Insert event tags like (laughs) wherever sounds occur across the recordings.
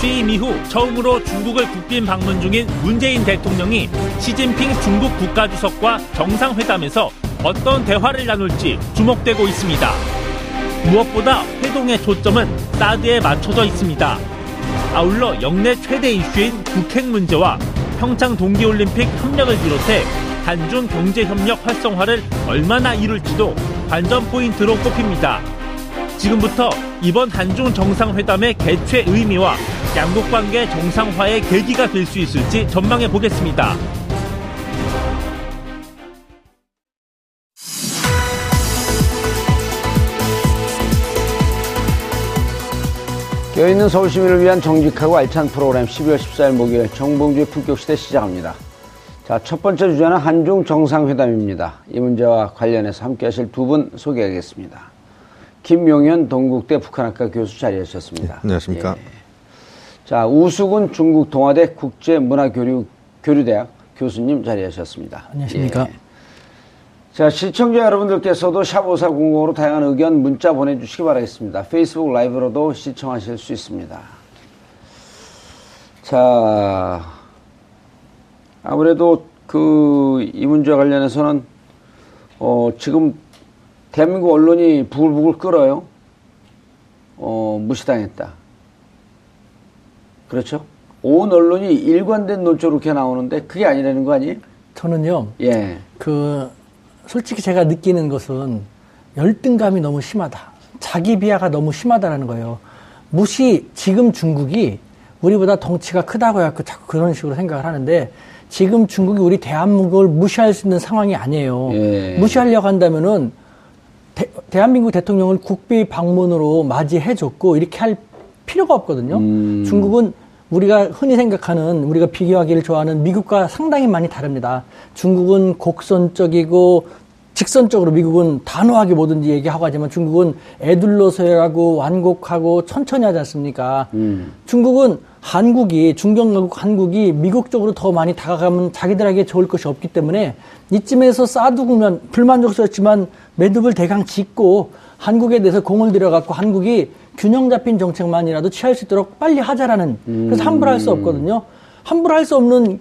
취임 이후 처음으로 중국을 국빈 방문 중인 문재인 대통령이 시진핑 중국 국가주석과 정상회담에서 어떤 대화를 나눌지 주목되고 있습니다. 무엇보다 회동의 초점은 사드에 맞춰져 있습니다. 아울러 역내 최대 이슈인 북핵 문제와 평창 동계올림픽 협력을 비롯해 한중 경제협력 활성화를 얼마나 이룰지도 관전 포인트로 꼽힙니다. 지금부터 이번 한중 정상회담의 개최 의미와 양국 관계 정상화의 계기가 될 수 있을지 전망해 보겠습니다. 깨어있는 서울 시민을 위한 정직하고 알찬 프로그램 12월 14일 목요일 정봉주의 품격시대 시작합니다. 자, 첫 번째 주제는 한중 정상회담입니다. 이 문제와 관련해서 함께 하실 두 분 소개하겠습니다. 김용현 동국대 북한학과 교수 자리하셨습니다. 네, 안녕하십니까. 예. 자, 우수근 중국 동아대 국제문화교류대학 교수님 자리하셨습니다. 안녕하십니까. 예. 자, 시청자 여러분들께서도 샵5400으로 다양한 의견 문자 보내주시기 바라겠습니다. 페이스북 라이브로도 시청하실 수 있습니다. 자, 아무래도 그 이 문제와 관련해서는 어, 지금 대한민국 언론이 부글부글 끓어요. 어, 무시당했다. 그렇죠? 온 언론이 일관된 논조로 이렇게 나오는데 그게 아니라는 거 아니에요? 저는요, 예. 그, 솔직히 제가 느끼는 것은 열등감이 너무 심하다. 자기 비하가 너무 심하다라는 거예요. 무시, 지금 중국이 우리보다 덩치가 크다고 해갖고 자꾸 그런 식으로 생각을 하는데 지금 중국이 우리 대한민국을 무시할 수 있는 상황이 아니에요. 예. 무시하려고 한다면은 대, 한민국 대통령을 국비 방문으로 맞이해줬고 이렇게 할 필요가 없거든요. 음. 중국은 우리가 흔히 생각하는 우리가 비교하기를 좋아하는 미국과 상당히 많이 다릅니다. 중국은 곡선적이고 직선적으로 미국은 단호하게 뭐든지 얘기하고 하지만 중국은 애둘러서 하고 완곡하고 천천히 하지 않습니까? 음. 중국은 한국이 중경국 한국이 미국 쪽으로 더 많이 다가가면 자기들에게 좋을 것이 없기 때문에 이쯤에서 싸두면 불만족스럽지만 매듭을 대강 짓고 한국에 대해서 공을 들여갖고 한국이 균형 잡힌 정책만이라도 취할 수 있도록 빨리 하자라는 그래서 함부로 할 수 없거든요. 함부로 할 수 없는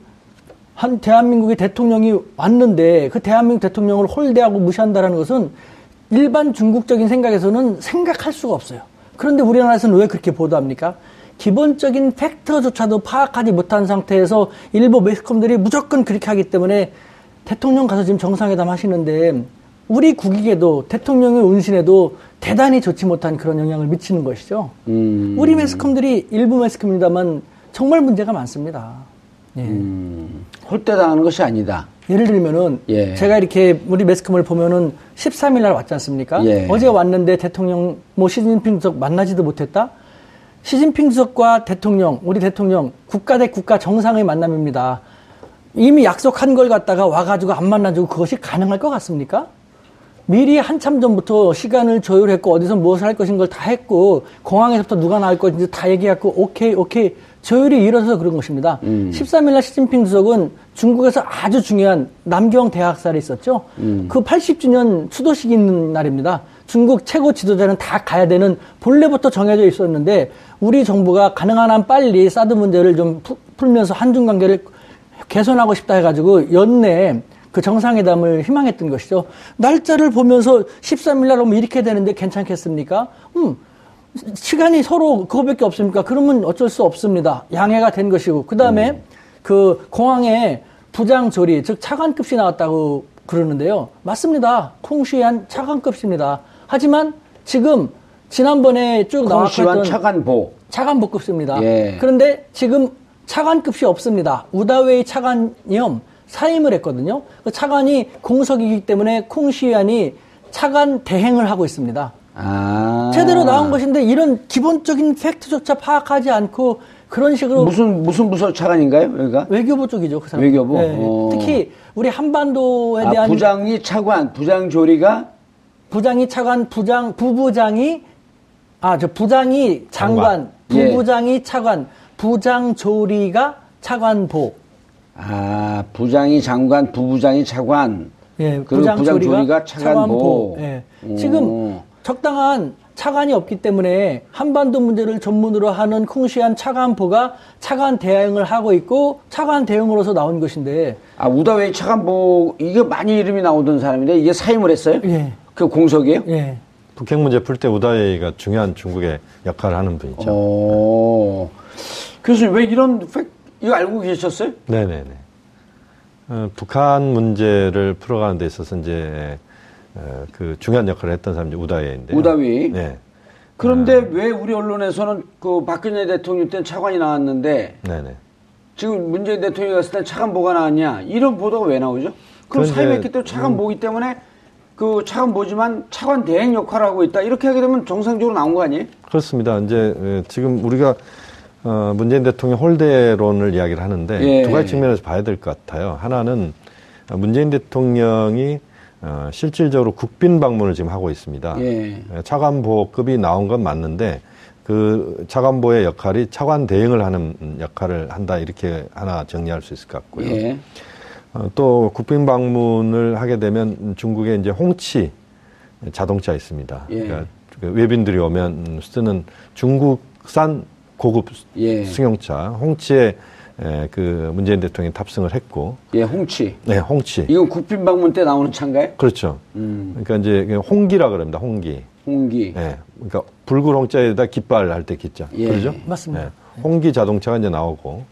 한 대한민국의 대통령이 왔는데 그 대한민국 대통령을 홀대하고 무시한다라는 것은 일반 중국적인 생각에서는 생각할 수가 없어요. 그런데 우리나라에서는 왜 그렇게 보도합니까? 기본적인 팩트조차도 파악하지 못한 상태에서 일부 매스컴들이 무조건 그렇게 하기 때문에 대통령 가서 지금 정상회담 하시는데 우리 국익에도 대통령의 운신에도 대단히 좋지 못한 그런 영향을 미치는 것이죠. 음. 우리 매스컴들이 일부 매스컴입니다만 정말 문제가 많습니다. 예. 음. 홀대당하는 것이 아니다. 예를 들면은 예. 제가 이렇게 우리 매스컴을 보면은 13일 날 왔지 않습니까? 예. 어제 왔는데 대통령 뭐 시진핑 주석 만나지도 못했다. 시진핑 주석과 대통령, 우리 대통령 국가 대 국가 정상의 만남입니다. 이미 약속한 걸 갖다가 와가지고 안 만나주고 그것이 가능할 것 같습니까? 미리 한참 전부터 시간을 조율했고 어디서 무엇을 할 것인 걸 다 했고 공항에서부터 누가 나올 것인지 다 얘기했고 오케이 오케이 조율이 이뤄서 그런 것입니다. 13일 날 시진핑 주석은 중국에서 아주 중요한 남경 대학살이 있었죠. 그 80주년 추도식이 있는 날입니다. 중국 최고 지도자는 다 가야 되는 본래부터 정해져 있었는데 우리 정부가 가능한 한 빨리 사드 문제를 좀 푸- 풀면서 한중 관계를 개선하고 싶다 해가지고 연내에 그 정상회담을 희망했던 것이죠. 날짜를 보면서 13일 날 오면 이렇게 되는데 괜찮겠습니까? 음, 시간이 서로 그거밖에 없습니까? 그러면 어쩔 수 없습니다. 양해가 된 것이고. 그 다음에 그 공항에 부장 조리, 즉 차관급이 나왔다고 그러는데요. 맞습니다. 콩시한 차관급입니다. 하지만 지금 지난번에 쭉 나왔던 차관보. 차관복급 씁니다. 예. 그런데 지금 차관급이 없습니다. 우다웨이 차관이요 사임을 했거든요. 그 차관이 공석이기 때문에 콩시안이 차관 대행을 하고 있습니다. 아. 제대로 나온 것인데 이런 기본적인 팩트조차 파악하지 않고 그런 식으로 무슨, 무슨 부서 차관인가요, 여기가? 외교부 쪽이죠. 그 사람. 외교부? 예. 어. 특히 우리 한반도에 아, 대한 부장이 차관, 부장 조리가 부장이 차관, 부장, 부부장이, 아, 저 부장이 장관, 장관. 예. 부부장이 차관, 부장 조리가 차관보. 아, 부장이 장관, 부부장이 차관. 예, 그리고 부장, 부장 조리가 조리가 차관보. 예. 오. 지금 적당한 차관이 없기 때문에 한반도 문제를 전문으로 하는 콩시안 차관보가 차관 대행을 하고 있고 차관 대응으로서 나온 것인데 아, 우다웨이 차관보, 이게 많이 이름이 나오던 사람인데, 이게 사임을 했어요? 예. 그 공석이에요? 예. 북핵 문제 풀 때 우다웨이가 중요한 중국의 역할을 하는 분이죠. 오. 교수님, 왜 이런 팩, 이거 알고 계셨어요? 네네네. 어, 북한 문제를 풀어가는 데 있어서 이제 어, 그 중요한 역할을 했던 사람이 우다웨이인데. 우다웨이? 네. 그런데 왜 우리 언론에서는 그 박근혜 대통령 때는 차관이 나왔는데, 네네. 지금 문재인 대통령이 갔을 때 차관보가 나왔냐? 이런 보도가 왜 나오죠? 그럼 음. 사임했기 때문에 차관보기 때문에 그 차관 보지만 차관 대행 역할을 하고 있다. 이렇게 하게 되면 정상적으로 나온 거 아니에요? 그렇습니다. 이제 에, 지금 우리가 어, 문재인 대통령 홀대론을 이야기를 하는데 예. 두 가지 측면에서 봐야 될 것 같아요. 하나는 어, 문재인 대통령이 어, 실질적으로 국빈 방문을 지금 하고 있습니다. 예. 에, 차관보급이 나온 건 맞는데 그 차관보의 역할이 차관 대행을 하는 역할을 한다 이렇게 하나 정리할 수 있을 것 같고요. 예. 어, 또 국빈 방문을 하게 되면 중국에 이제 홍치 자동차 있습니다. 예. 그러니까 그 외빈들이 오면 쓰는 중국산 고급 예. 승용차 홍치에 에, 그 문재인 대통령이 탑승을 했고, 예, 홍치. 네, 홍치. 이건 국빈 방문 때 나오는 차인가요? 그렇죠. 음, 그러니까 이제 그냥 홍기라 그럽니다. 홍기. 홍기. 예. 그러니까 붉은 홍자에다 깃발 할 때 깃자. 예. 그러죠? 맞습니다. 예. 홍기 자동차가 이제 나오고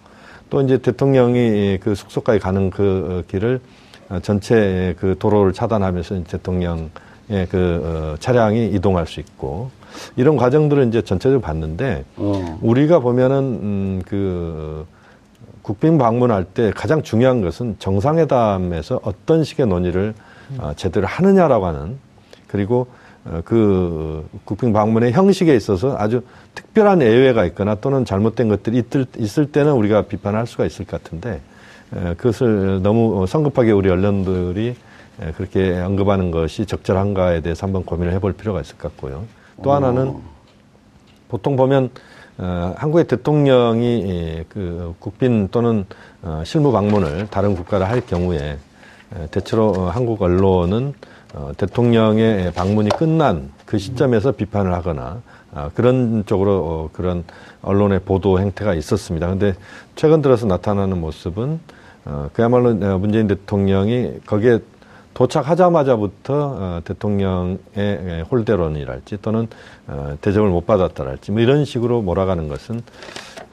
또 이제 대통령이 그 숙소까지 가는 그 어, 길을 어, 전체 그 도로를 차단하면서 대통령의 그 어, 차량이 이동할 수 있고 이런 과정들을 이제 전체적으로 봤는데 어. 우리가 보면은 음, 그 국빈 방문할 때 가장 중요한 것은 정상회담에서 어떤 식의 논의를 어, 제대로 하느냐라고 하는 그리고 어, 그 국빈 방문의 형식에 있어서 아주 특별한 예외가 있거나 또는 잘못된 것들이 있을, 때는 우리가 비판할 수가 있을 것 같은데 에, 그것을 너무 성급하게 우리 언론들이 에, 그렇게 언급하는 것이 적절한가에 대해서 한번 고민을 해볼 필요가 있을 것 같고요. 또 하나는 보통 보면 어, 한국의 대통령이 이, 그 국빈 또는 어, 실무 방문을 다른 국가를 할 경우에 에, 대체로 어, 한국 언론은 어, 대통령의 방문이 끝난 그 시점에서 비판을 하거나 아, 그런 쪽으로 어, 그런 언론의 보도 행태가 있었습니다. 근데 최근 들어서 나타나는 모습은 어, 그야말로 어, 문재인 대통령이 거기에 도착하자마자부터 어, 대통령의 에, 홀대론이랄지 또는 어, 대접을 못 받았다랄지 뭐 이런 식으로 몰아가는 것은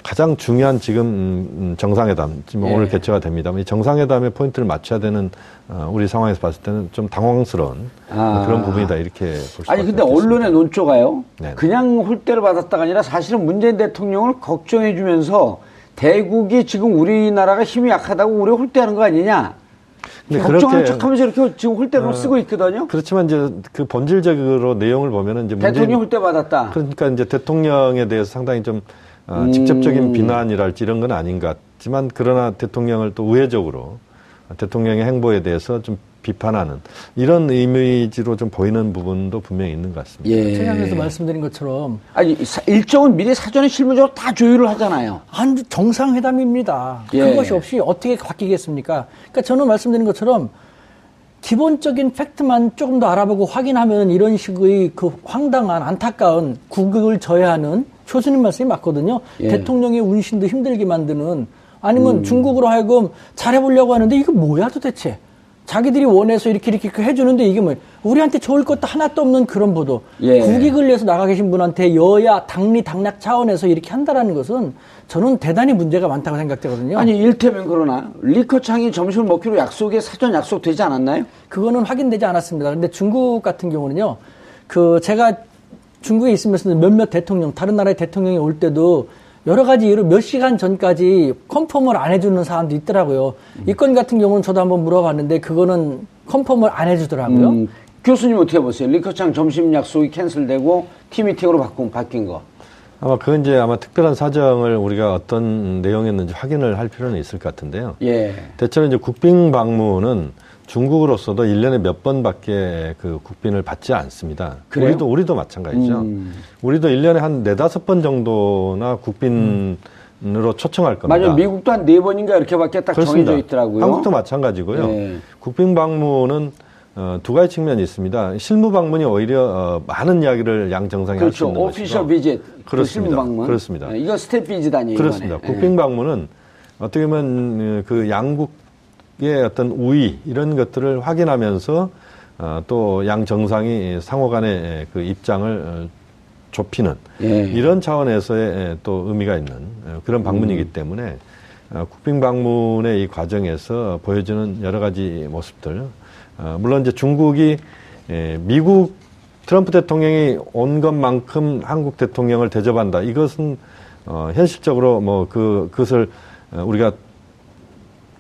가장 중요한 지금 음, 음, 정상회담 지금 예. 오늘 개최가 됩니다만 이 정상회담의 포인트를 맞춰야 되는 어, 우리 상황에서 봤을 때는 좀 당황스러운 아. 그런 부분이다 이렇게 볼 수가 아니 근데 있겠습니다. 언론의 논조가요. 네네. 그냥 홀대를 받았다가 아니라 사실은 문재인 대통령을 걱정해 주면서 대국이 지금 우리나라가 힘이 약하다고 우리 홀대하는 거 아니냐. 걱정하는 척하면서 이렇게 지금 홀대를 어, 쓰고 있거든요. 그렇지만 이제 그 본질적으로 내용을 보면은 이제 문재인 대통령 홀대 받았다. 그러니까 이제 대통령에 대해서 상당히 좀 어, 음. 직접적인 비난이랄지 이런 건 아닌 것 같지만 그러나 대통령을 또 우회적으로 대통령의 행보에 대해서 좀 비판하는 이런 이미지로 좀 보이는 부분도 분명히 있는 것 같습니다. 예. 최강에서 말씀드린 것처럼 아니 사- 일정은 미리 사전에 실무적으로 다 조율을 하잖아요. 한 정상회담입니다. 예. 그것이 없이 어떻게 바뀌겠습니까? 그러니까 저는 말씀드린 것처럼 기본적인 팩트만 조금 더 알아보고 확인하면 이런 식의 그 황당한 안타까운 국익을 저해하는 교수님 말씀이 맞거든요. 예. 대통령의 운신도 힘들게 만드는 아니면 중국으로 하여금 잘해보려고 하는데 이거 뭐야 도대체? 자기들이 원해서 이렇게 이렇게 해주는데 이게 뭐야? 우리한테 좋을 것도 하나도 없는 그런 보도. 예. 국익을 위해서 나가 계신 분한테 여야 당리 당락 차원에서 이렇게 한다라는 것은 저는 대단히 문제가 많다고 생각되거든요. 아니 일테면 그러나 리커창이 점심을 먹기로 약속에 사전 약속되지 않았나요? 그거는 확인되지 않았습니다. 근데 중국 같은 경우는요, 그 제가 중국에 있으면서 몇몇 대통령, 다른 나라의 대통령이 올 때도 여러 가지 이유로 몇 시간 전까지 컨펌을 안 해주는 사람도 있더라고요. 이건 같은 경우는 저도 한번 물어봤는데 그거는 컨펌을 안 해주더라고요. 음, 교수님 어떻게 보세요? 리커창 점심 약속이 캔슬되고 팀미팅으로 바꾼, 바뀐 거. 아마 그건 이제 아마 특별한 사정을 우리가 어떤 내용이었는지 확인을 할 필요는 있을 것 같은데요. 예. 대체로 이제 국빈 방문은 중국으로서도 일년에 몇 번밖에 그 국빈을 받지 않습니다. 그래요? 우리도 우리도 마찬가지죠. 음. 우리도 일년에 한 네다섯 번 정도나 국빈 으로 초청할 겁니다. 맞아요. 미국도 한 네 번인가 이렇게밖에 딱 그렇습니다. 정해져 있더라고요. 한국도 마찬가지고요. 예. 국빈 방문은 어, 두 가지 측면이 있습니다. 실무 방문이 오히려 어, 많은 이야기를 양 정상이 할수 그렇죠. 있는 official 것이고 visit. 그 그렇습니다. 실무 방문. 그렇습니다. 예, 이거 state visit 아니에요? 그렇습니다. 이번에. 예. 국빈 방문은 어떻게 보면 그 양국 의 어떤 우위 이런 것들을 확인하면서 어, 또 양 정상이 상호 간의 그 입장을 어, 좁히는 예. 이런 차원에서의 또 의미가 있는 어, 그런 방문이기 음. 때문에 어, 국빈 방문의 이 과정에서 보여주는 여러 가지 모습들 어, 물론 이제 중국이 예, 미국 트럼프 대통령이 온 것만큼 한국 대통령을 대접한다. 이것은 어, 현실적으로 뭐 그 그것을 어, 우리가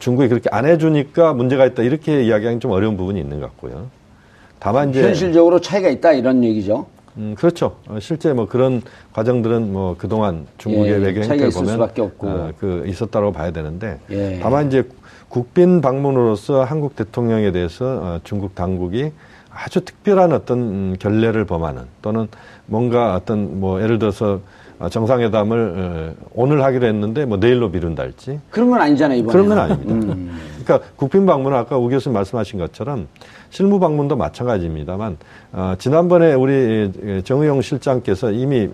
중국이 그렇게 안 해주니까 문제가 있다 이렇게 이야기하기 좀 어려운 부분이 있는 것 같고요. 다만 이제 현실적으로 차이가 있다 이런 얘기죠. 음, 그렇죠. 어, 실제 뭐 그런 과정들은 뭐 그동안 중국의 예, 외교 차이가 행태를 보면. 어, 그 있었다고 봐야 되는데 예. 다만 이제 국빈 방문으로서 한국 대통령에 대해서 어, 중국 당국이 아주 특별한 어떤 음, 결례를 범하는 또는 뭔가 어떤 뭐 예를 들어서 어, 정상회담을 어, 오늘 하기로 했는데 뭐 내일로 미룬달지 그런 건 아니잖아요, 이번에. 그런 건 아닙니다. 음. 그러니까 국빈 방문은 아까 우 교수님 말씀하신 것처럼 실무 방문도 마찬가지입니다만 어, 지난번에 우리 정의용 실장께서 이미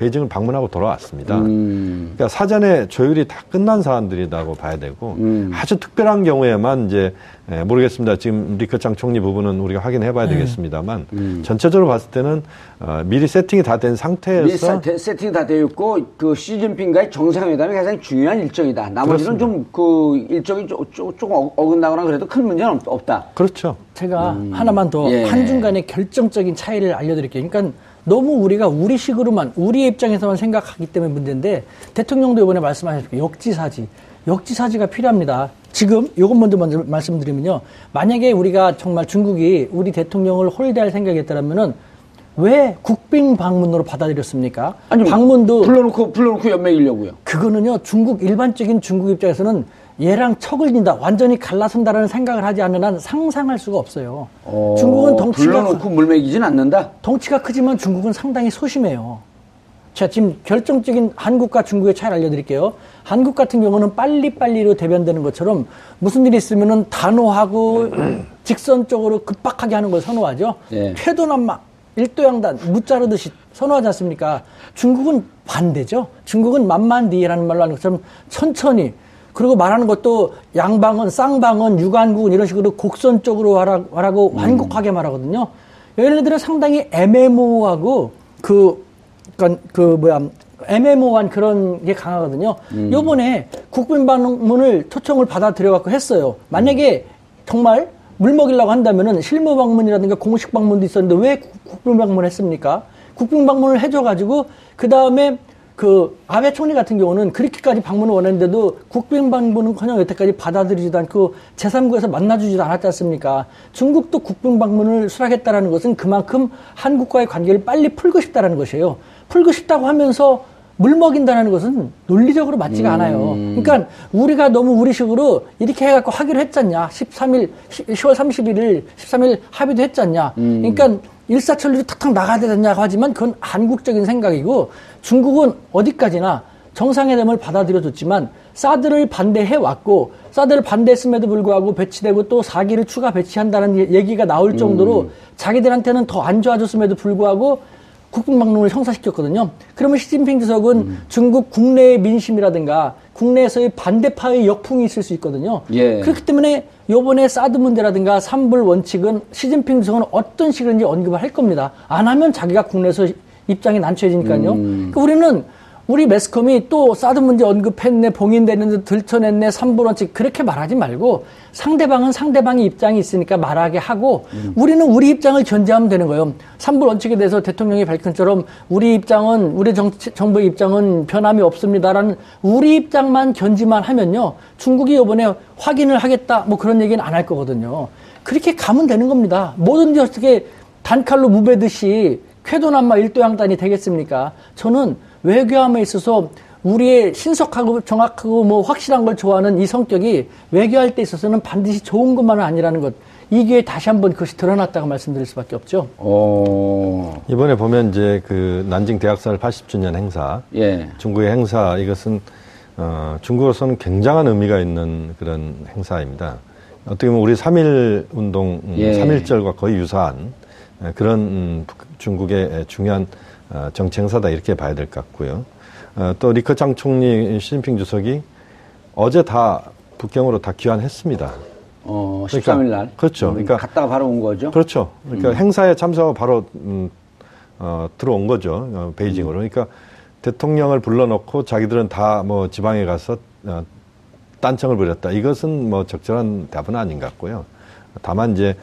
베이징을 방문하고 돌아왔습니다. 음. 그러니까 사전에 조율이 다 끝난 사안들이라고 봐야 되고 음. 아주 특별한 경우에만 이제 예, 모르겠습니다. 지금 리커창 총리 부분은 우리가 확인해봐야 네. 되겠습니다만 음. 전체적으로 봤을 때는 어, 미리 세팅이 다 된 상태에서 미리 세팅이 다 되어 있고 그 시진핑과의 정상회담이 가장 중요한 일정이다. 나머지는 좀 그 일정이 조, 조, 조금 어- 어긋나거나 그래도 큰 문제는 없- 없다. 그렇죠. 제가 하나만 더 예. 한중간의 결정적인 차이를 알려드릴게요. 그러니까 너무 우리가 우리식으로만 우리의 입장에서만 생각하기 때문에 문제인데 대통령도 이번에 말씀하셨고 역지사지, 역지사지가 필요합니다. 지금 이것 먼저 먼저 말씀드리면요. 만약에 우리가 정말 중국이 우리 대통령을 홀대할 생각이었다면은 왜 국빈 방문으로 받아들였습니까? 아니 방문도 불러놓고 불러놓고 연맥이려고요. 그거는요 중국 일반적인 중국 입장에서는 얘랑 척을 진다 완전히 갈라선다라는 생각을 하지 않는 한 상상할 수가 없어요. 어, 중국은 덩치가 불러놓고 물맥이진 않는다. 덩치가 크지만 중국은 상당히 소심해요. 자, 지금 결정적인 한국과 중국의 차이를 알려드릴게요. 한국 같은 경우는 빨리빨리로 대변되는 것처럼 무슨 일이 있으면은 단호하고 (clears throat) 직선적으로 급박하게 하는 걸 선호하죠. 예. 태도난막 일도양단 무자르듯이 선호하지 않습니까? 중국은 반대죠. 중국은 만만디라는 말로 하는 것처럼 천천히 그리고 말하는 것도 양방은 쌍방은 유관국은 이런 식으로 곡선적으로 하라, 하라고 완곡하게 말하거든요. 얘네들은 상당히 애매모호하고 그, 그러니까 그 뭐야 애매모호한 그런 게 강하거든요. 요번에 국빈 방문을 초청을 받아들여갖고 했어요. 만약에 정말 물 먹이려고 한다면은 실무 방문이라든가 공식 방문도 있었는데 왜 국- 국빈 방문을 했습니까? 국빈 방문을 해줘가지고 그 다음에 그 아베 총리 같은 경우는 그렇게까지 방문을 원했는데도 국빈 방문은커녕 여태까지 받아들이지도 않고 제3국에서 만나주지도 않았지 않습니까? 중국도 국빈 방문을 수락했다라는 것은 그만큼 한국과의 관계를 빨리 풀고 싶다라는 것이에요. 풀고 싶다고 하면서 물 먹인다는 것은 논리적으로 맞지가 않아요. 그러니까 우리가 너무 우리식으로 이렇게 해갖고 하기로 했잖냐. 13일, 10 월 31일, 13일 합의도 했잖냐. 그러니까 일사천리로 탁탁 나가야 되냐고 하지만 그건 한국적인 생각이고 중국은 어디까지나 정상회담을 받아들여줬지만 사드를 반대해 왔고 사드를 반대했음에도 불구하고 배치되고 또 4기를 추가 배치한다는 얘- 얘기가 나올 정도로 자기들한테는 더 안 좋아졌음에도 불구하고 국빈방문을 형사시켰거든요. 그러면 시진핑 주석은 중국 국내의 민심이라든가 국내에서의 반대파의 역풍이 있을 수 있거든요. 예. 그렇기 때문에 요번에 사드 문제라든가 삼불 원칙은 시진핑 주석은 어떤 식으로든지 언급을 할 겁니다. 안 하면 자기가 국내에서 입장이 난처해지니까요. 그러니까 우리는 우리 매스컴이 또 사드 문제 언급했네, 봉인되는데 들춰냈네, 삼불원칙 그렇게 말하지 말고 상대방은 상대방의 입장이 있으니까 말하게 하고 우리는 우리 입장을 견제하면 되는 거예요. 삼불원칙에 대해서 대통령이 밝힌 것처럼 우리 입장은 우리 정, 정부의 입장은 변함이 없습니다라는 우리 입장만 견지만 하면요 중국이 이번에 확인을 하겠다 뭐 그런 얘기는 안 할 거거든요. 그렇게 가면 되는 겁니다. 뭐든지 어떻게 단칼로 무배듯이 쾌도난마 일도양단이 되겠습니까? 저는 외교함에 있어서 우리의 신속하고 정확하고 뭐 확실한 걸 좋아하는 이 성격이 외교할 때 있어서는 반드시 좋은 것만은 아니라는 것. 이 기회에 다시 한번 그것이 드러났다고 말씀드릴 수밖에 없죠. 어, 이번에 보면 이제 그 난징 대학살 80주년 행사, 예. 중국의 행사 이것은 어, 중국으로서는 굉장한 의미가 있는 그런 행사입니다. 어떻게 보면 우리 3.1 운동, 음, 예. 3.1절과 거의 유사한 에, 그런 음, 북- 중국의 중요한 어, 정치 행사다 이렇게 봐야 될 것 같고요. 어, 또 리커창 총리, 시진핑 주석이 어제 다 북경으로 다 귀환했습니다. 어, 그러니까, 13일 날. 그렇죠. 음, 그러니까 갔다가 바로 온 거죠. 그렇죠. 그러니까 음. 행사에 참석하고 바로 음, 어, 들어온 거죠. 어, 베이징으로. 그러니까 대통령을 불러놓고 자기들은 다 뭐 지방에 가서 어, 딴청을 부렸다. 이것은 뭐 적절한 답은 아닌 것 같고요. 다만 이제 어,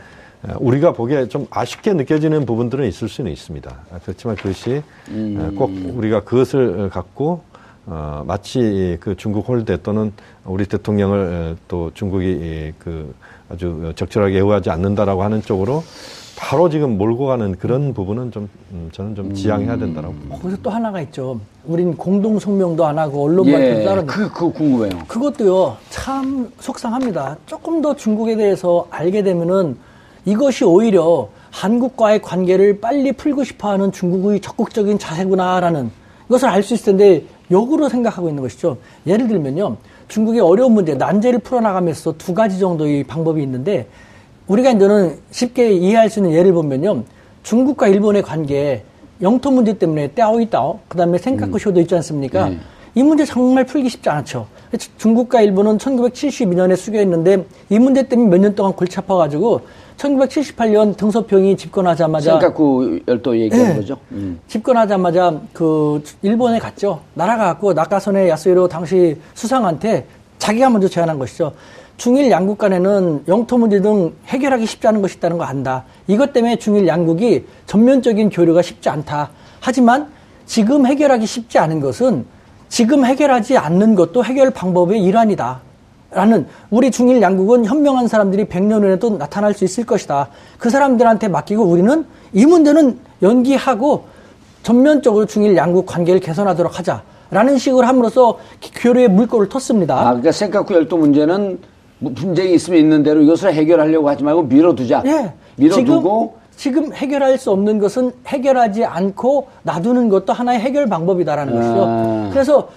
우리가 보기에 좀 아쉽게 느껴지는 부분들은 있을 수는 있습니다. 아, 그렇지만 그것이 어, 꼭 우리가 그것을 갖고 어, 마치 그 중국 홀대 또는 우리 대통령을 어, 또 중국이 그 아주 적절하게 애호하지 않는다라고 하는 쪽으로 바로 지금 몰고 가는 그런 부분은 좀 음, 저는 좀 지양해야 된다라고 봅니다. 거기서 또 하나가 있죠. 우린 공동 성명도 안 하고 언론 예, 발표도 따르는 그, 그거 궁금해요. 그것도요, 참 속상합니다. 조금 더 중국에 대해서 알게 되면은 이것이 오히려 한국과의 관계를 빨리 풀고 싶어 하는 중국의 적극적인 자세구나라는 것을 알 수 있을 텐데 역으로 생각하고 있는 것이죠. 예를 들면요. 중국의 어려운 문제, 난제를 풀어나가면서 두 가지 정도의 방법이 있는데 우리가 이제는 쉽게 이해할 수 있는 예를 보면요. 중국과 일본의 관계, 영토 문제 때문에 떼아오이따오, 그 다음에 생카쿠쇼도 있지 않습니까? 네. 이 문제 정말 풀기 쉽지 않죠. 중국과 일본은 1972년에 수교했는데 이 문제 때문에 몇 년 동안 골치 아파가지고 1978년 등소평이 집권하자마자 생각구 열도 얘기하는 예. 거죠. 음. 집권하자마자 그 일본에 갔죠. 나라가 갔고 낙하선의 야스히로 당시 수상한테 자기가 먼저 제안한 것이죠. 중일 양국 간에는 영토 문제 등 해결하기 쉽지 않은 것이 있다는 거 안다. 이것 때문에 중일 양국이 전면적인 교류가 쉽지 않다. 하지만 지금 해결하기 쉽지 않은 것은 지금 해결하지 않는 것도 해결 방법의 일환이다. 라는 우리 중일 양국은 현명한 사람들이 100년 후에도 나타날 수 있을 것이다. 그 사람들한테 맡기고 우리는 이 문제는 연기하고 전면적으로 중일 양국 관계를 개선하도록 하자. 라는 식으로 함으로써 교류의 물꼬를 텄습니다. 아, 그러니까 생각구 열도 문제는 뭐 분쟁이 있으면 있는 대로 이것을 해결하려고 하지 말고 밀어두자. 예. 밀어두고 지금, 지금 해결할 수 없는 것은 해결하지 않고 놔두는 것도 하나의 해결 방법이다라는 아. 것이죠. 그래서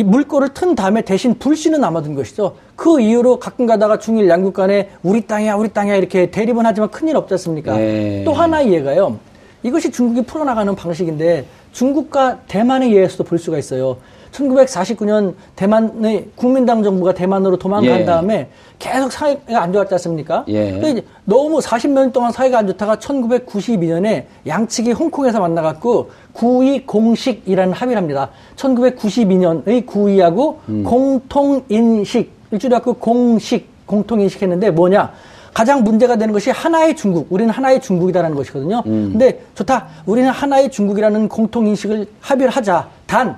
이 물꼬를 튼 다음에 대신 불씨는 남아든 것이죠. 그 이후로 가끔 가다가 중일 양국 간에 우리 땅이야, 우리 땅이야 이렇게 대립은 하지만 큰일 없지 않습니까? 네. 또 하나의 예가요. 이것이 중국이 풀어나가는 방식인데 중국과 대만의 예에서도 볼 수가 있어요. 1949년 대만의 국민당 정부가 대만으로 도망간 예. 다음에 계속 사이가 안 좋았지 않습니까? 예. 근데 이제 너무 40년 동안 사이가 안 좋다가 1992년에 양측이 홍콩에서 만나갖고 구이 공식이라는 합의를 합니다. 1992년의 구이하고 공통인식, 일주일학교 공식, 공통인식 했는데 뭐냐? 가장 문제가 되는 것이 하나의 중국, 우리는 하나의 중국이다라는 것이거든요. 근데 좋다. 우리는 하나의 중국이라는 공통인식을 합의를 하자. 단,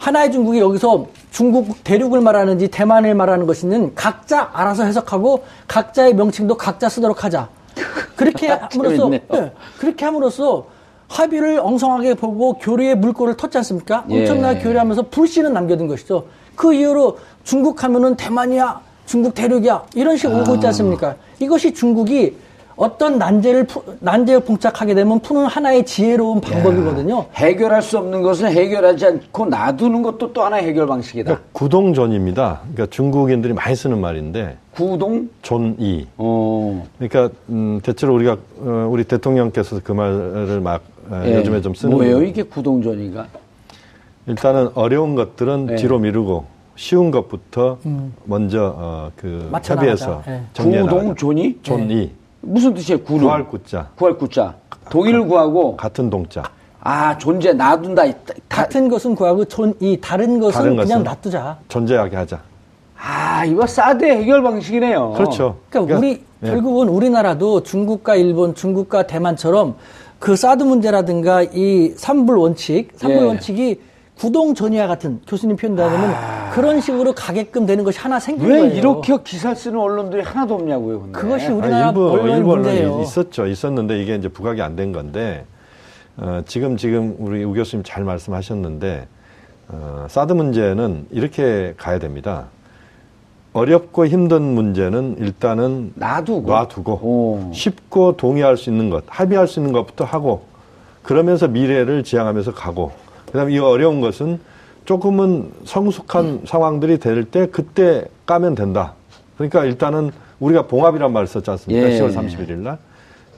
하나의 중국이 여기서 중국 대륙을 말하는지 대만을 말하는 것이는 각자 알아서 해석하고 각자의 명칭도 각자 쓰도록 하자. 그렇게 (laughs) 함으로써 재밌네요. 예, 그렇게 함으로써 합의를 엉성하게 보고 교류의 물꼬를 텄지 않습니까? 예. 엄청나게 교류하면서 불씨는 남겨둔 것이죠. 그 이후로 중국 하면은 대만이야, 중국 대륙이야 이런 식으로 오고 있지 않습니까? 이것이 중국이 어떤 난제를 푸- 난제에 봉착하게 되면 푸는 하나의 지혜로운 방법이거든요. 해결할 수 없는 것은 해결하지 않고 놔두는 것도 또 하나의 해결 방식이다. 그러니까 구동존이입니다. 그러니까 중국인들이 많이 쓰는 말인데 구동? 존이. 어. 그러니까 음, 대체로 우리가 어, 우리 대통령께서 그 말을 막 어, 예. 요즘에 좀 쓰는 뭐예요? 거. 이게 구동존이가? 일단은 어려운 것들은 예. 뒤로 미루고 쉬운 것부터 먼저 어, 그 음. 맞춰 협의해서. 예. 정리해. 구동존이? 존이 무슨 뜻이에요? 구동. 구할 구자 구할 구자. 동의를 구하고 같은 동자 아 존재 놔둔다. 다- 같은 것은 구하고 존, 이 다른 것은 다른 그냥 것은 놔두자. 존재하게 하자. 아 이거 사드의 해결 방식이네요. 그렇죠. 그러니까, 우리 예. 결국은 우리나라도 중국과 일본, 중국과 대만처럼 그 사드 문제라든가 이 삼불 원칙, 삼불 예. 원칙이 구동 전이와 같은 교수님 표현대로는 그런 식으로 가게끔 되는 것이 하나 생긴 아. 왜 거예요. 이렇게 기사 쓰는 언론들이 하나도 없냐고요. 근데. 그것이 아, 우리나라 일부 언론 일부 언론이 문제예요. 있었죠. 있었는데 이게 이제 부각이 안 된 건데 어, 지금 지금 우리 우 교수님 잘 말씀하셨는데 어, 사드 문제는 이렇게 가야 됩니다. 어렵고 힘든 문제는 일단은 놔두고. 놔두고 오. 쉽고 동의할 수 있는 것, 합의할 수 있는 것부터 하고 그러면서 미래를 지향하면서 가고 그다음에 이 어려운 것은 조금은 성숙한 상황들이 될 때 그때 까면 된다. 그러니까 일단은 우리가 봉합이란 말을 썼지 않습니까? 예. 10월 31일 날.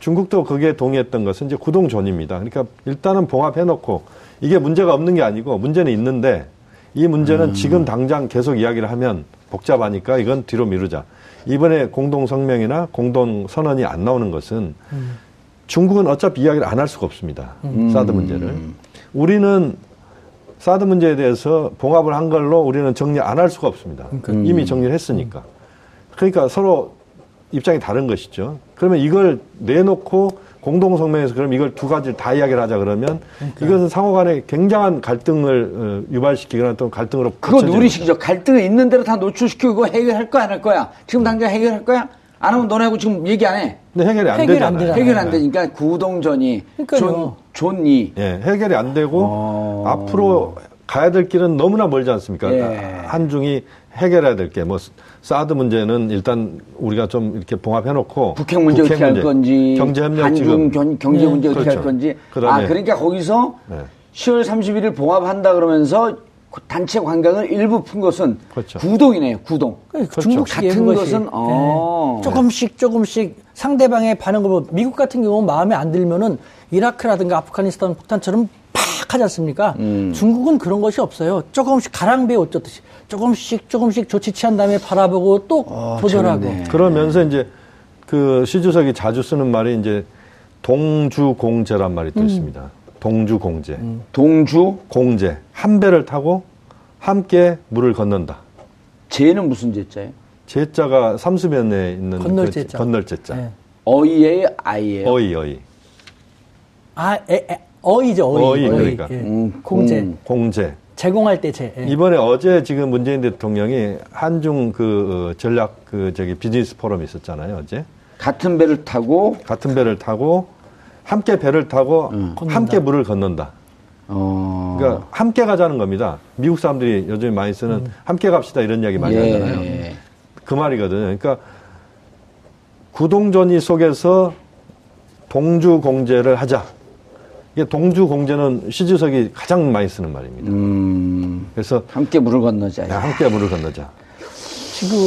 중국도 그게 동의했던 것은 이제 구동존입니다. 그러니까 일단은 봉합해놓고 이게 문제가 없는 게 아니고 문제는 있는데 이 문제는 음. 지금 당장 계속 이야기를 하면 복잡하니까 이건 뒤로 미루자. 이번에 공동성명이나 공동선언이 안 나오는 것은 중국은 어차피 이야기를 안 할 수가 없습니다. 사드 문제를. 우리는 사드 문제에 대해서 봉합을 한 걸로 우리는 정리 안 할 수가 없습니다. 이미 정리를 했으니까. 그러니까 서로 입장이 다른 것이죠. 그러면 이걸 내놓고 공동성명에서 그럼 이걸 두 가지를 다 이야기를 하자 그러면 이것은 상호 간에 굉장한 갈등을 어, 유발시키거나 또 갈등으로 그거 누리식이죠. 갈등이 있는 대로 다 노출시키고 이거 해결할 거야 안 할 거야. 지금 당장 해결할 거야? 안 하면 너네하고 지금 얘기 안 해. 근데 해결이 안 해결이 안 되잖아요. 되잖아요. 해결 안 되니까 구동존이. 존, 존이 예, 해결이 안 되고 어. 앞으로 가야 될 길은 너무나 멀지 않습니까? 예. 한중이 해결해야 될 게 뭐 사드 문제는 일단 우리가 좀 이렇게 봉합해 놓고 북핵 문제 어떻게 할 건지 경제 협력 한중 지금 견- 경제 문제 어떻게 할 그렇죠. 건지 그다음에 아 그러니까 거기서 네. 10월 31일 봉합한다 그러면서 그 단체 관광을 일부 푼 것은 그렇죠. 구동이네요 구동 그러니까 중국식이에요, 같은 그것이. 것은 어. 예. 조금씩 조금씩 상대방의 반응을 보고 미국 같은 경우는 마음에 안 들면은 이라크라든가 아프가니스탄 폭탄처럼 팍 하지 않습니까? 음. 중국은 그런 것이 없어요. 조금씩 가랑비에 옷 젖듯이 조금씩 조금씩 조치 취한 다음에 바라보고 또 조절하고. 재밌네. 그러면서 이제 그 시주석이 자주 쓰는 말이 이제 동주공제란 말이 또 있습니다. 동주 공제. 동주 공제. 한 배를 타고 함께 물을 건넌다. 제는 무슨 제자예요? 제자가 삼수변에 있는 건널 그 제자. 건널 제자. 예. 어이예요 아이예요? 어이 어이. 아, 에, 에, 어이죠, 어이. 어이, 그러니까. 예. 음, 공제. 공. 공제. 제공할 때 제. 예. 이번에 어제 지금 문재인 대통령이 한중 그 어, 전략 그 저기 비즈니스 포럼이 있었잖아요 어제 같은 배를 타고 같은 배를 타고 함께 배를 타고 함께 물을 건넌다. 어. 그러니까 함께 가자는 겁니다. 미국 사람들이 요즘 많이 쓰는 함께 갑시다 이런 이야기 많이 예. 하잖아요. 그 말이거든요. 그러니까 구동전이 속에서 동주 공제를 하자. 이게 동주 공제는 시주석이 가장 많이 쓰는 말입니다. 음, 그래서 함께 물을 건너자. 야, 함께 물을 건너자. 지금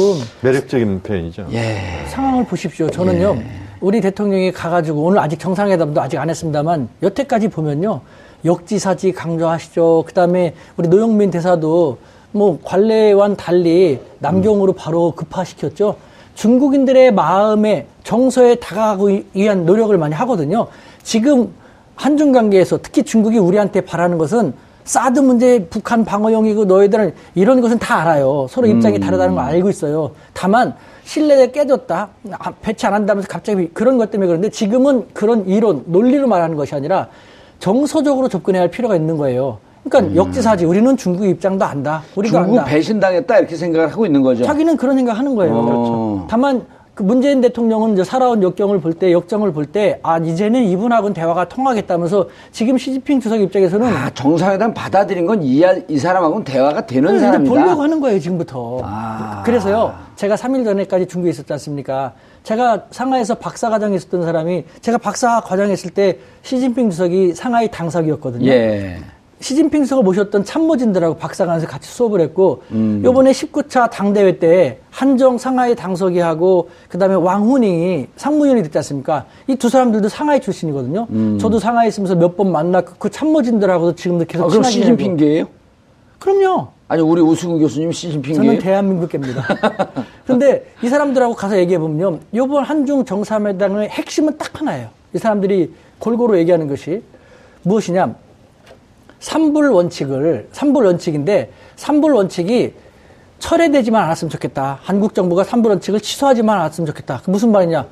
매력적인 표현이죠. 예. 상황을 보십시오. 저는요, 우리 대통령이 가가지고 오늘 아직 정상회담도 아직 안 했습니다만 여태까지 보면요, 역지사지 강조하시죠. 그 다음에 우리 노영민 대사도 뭐 관례와는 달리 남경으로 바로 급파시켰죠. 중국인들의 마음에 정서에 다가가고 이- 위한 노력을 많이 하거든요. 지금 한중 관계에서 특히 중국이 우리한테 바라는 것은 사드 문제, 북한 방어용이고 너희들은 이런 것은 다 알아요. 서로 입장이 다르다는 걸 알고 있어요. 다만 신뢰가 깨졌다. 아, 배치 안 한다면서 갑자기 그런 것 때문에 그런데 지금은 그런 이론, 논리로 말하는 것이 아니라 정서적으로 접근해야 할 필요가 있는 거예요. 그러니까 역지사지. 우리는 중국 입장도 안다. 우리가 중국 안다. 배신당했다 이렇게 생각을 하고 있는 거죠. 자기는 그런 생각 하는 거예요. 어. 그렇죠. 다만 그 문재인 대통령은 이제 살아온 역경을 볼 때, 역정을 볼 때, 아, 이제는 이분하고는 대화가 통하겠다면서 지금 시진핑 주석 입장에서는 아, 정상회담 받아들인 건 이 이 사람하고는 대화가 되는 이제 사람이다. 보려고 하는 거예요, 지금부터. 아. 그래서요, 제가 3일 전에까지 중국에 있었지 않습니까? 제가 상하이에서 박사 과정에 있었던 사람이, 제가 박사 과정에 있을 때 시진핑 주석이 상하이 당석이었거든요. 예. 시진핑 주석을 모셨던 참모진들하고 박사관에서 같이 수업을 했고 음. 요번에 19차 당대회 때 한정 상하이 당석이하고 그다음에 왕훈이 상무위원이 됐지 않습니까? 이 두 사람들도 상하이 출신이거든요. 저도 상하이 있으면서 몇 번 만났고 그 참모진들하고도 지금도 계속 음. 아, 그럼 시진핑계예요? 그럼요. 아니 우리 우승우 교수님 저는 시진핑계. 대한민국계입니다. (laughs) 근데 이 사람들하고 가서 얘기해 보면요. 요번 한중 정상회담의 핵심은 딱 하나예요. 이 사람들이 골고루 얘기하는 것이 무엇이냐? 삼불 원칙을 삼불 원칙인데 삼불 원칙이 철회되지만 않았으면 좋겠다. 한국 정부가 삼불 원칙을 취소하지만 않았으면 좋겠다. 그 무슨 말이냐?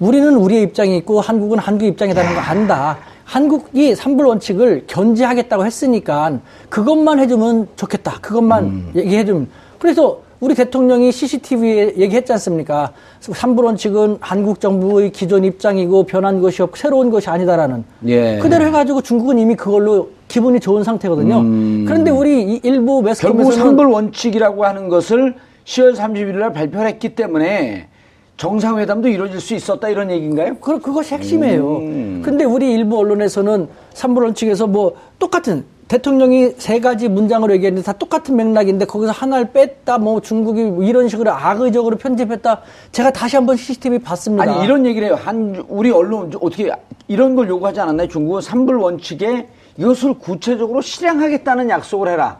우리는 우리의 입장이 있고 한국은 한국의 입장이라는 거 안다. 한국이 삼불 원칙을 견제하겠다고 했으니까 그것만 해주면 좋겠다. 그것만 얘기해주면. 그래서 우리 대통령이 CCTV에 얘기했지 않습니까? 삼불 원칙은 한국 정부의 기존 입장이고 변한 것이 없고 새로운 것이 아니다라는. 예. 그대로 해가지고 중국은 이미 그걸로 기분이 좋은 상태거든요. 그런데 우리 이 일부 결국 매스컴에서는 삼불 원칙이라고 하는 것을 10월 31일 날 발표를 했기 때문에 정상회담도 이루어질 수 있었다 이런 얘기인가요? 그, 그것이 핵심이에요. 음. 근데 우리 일부 언론에서는 삼불 원칙에서 뭐 똑같은 대통령이 세 가지 문장으로 얘기했는데 다 똑같은 맥락인데 거기서 하나를 뺐다 뭐 중국이 이런 식으로 악의적으로 편집했다. 제가 다시 한번 CCTV 봤습니다. 아니 이런 얘기를 해요. 한 우리 언론 어떻게 이런 걸 요구하지 않았나요? 중국은 삼불 원칙에 이것을 구체적으로 실행하겠다는 약속을 해라.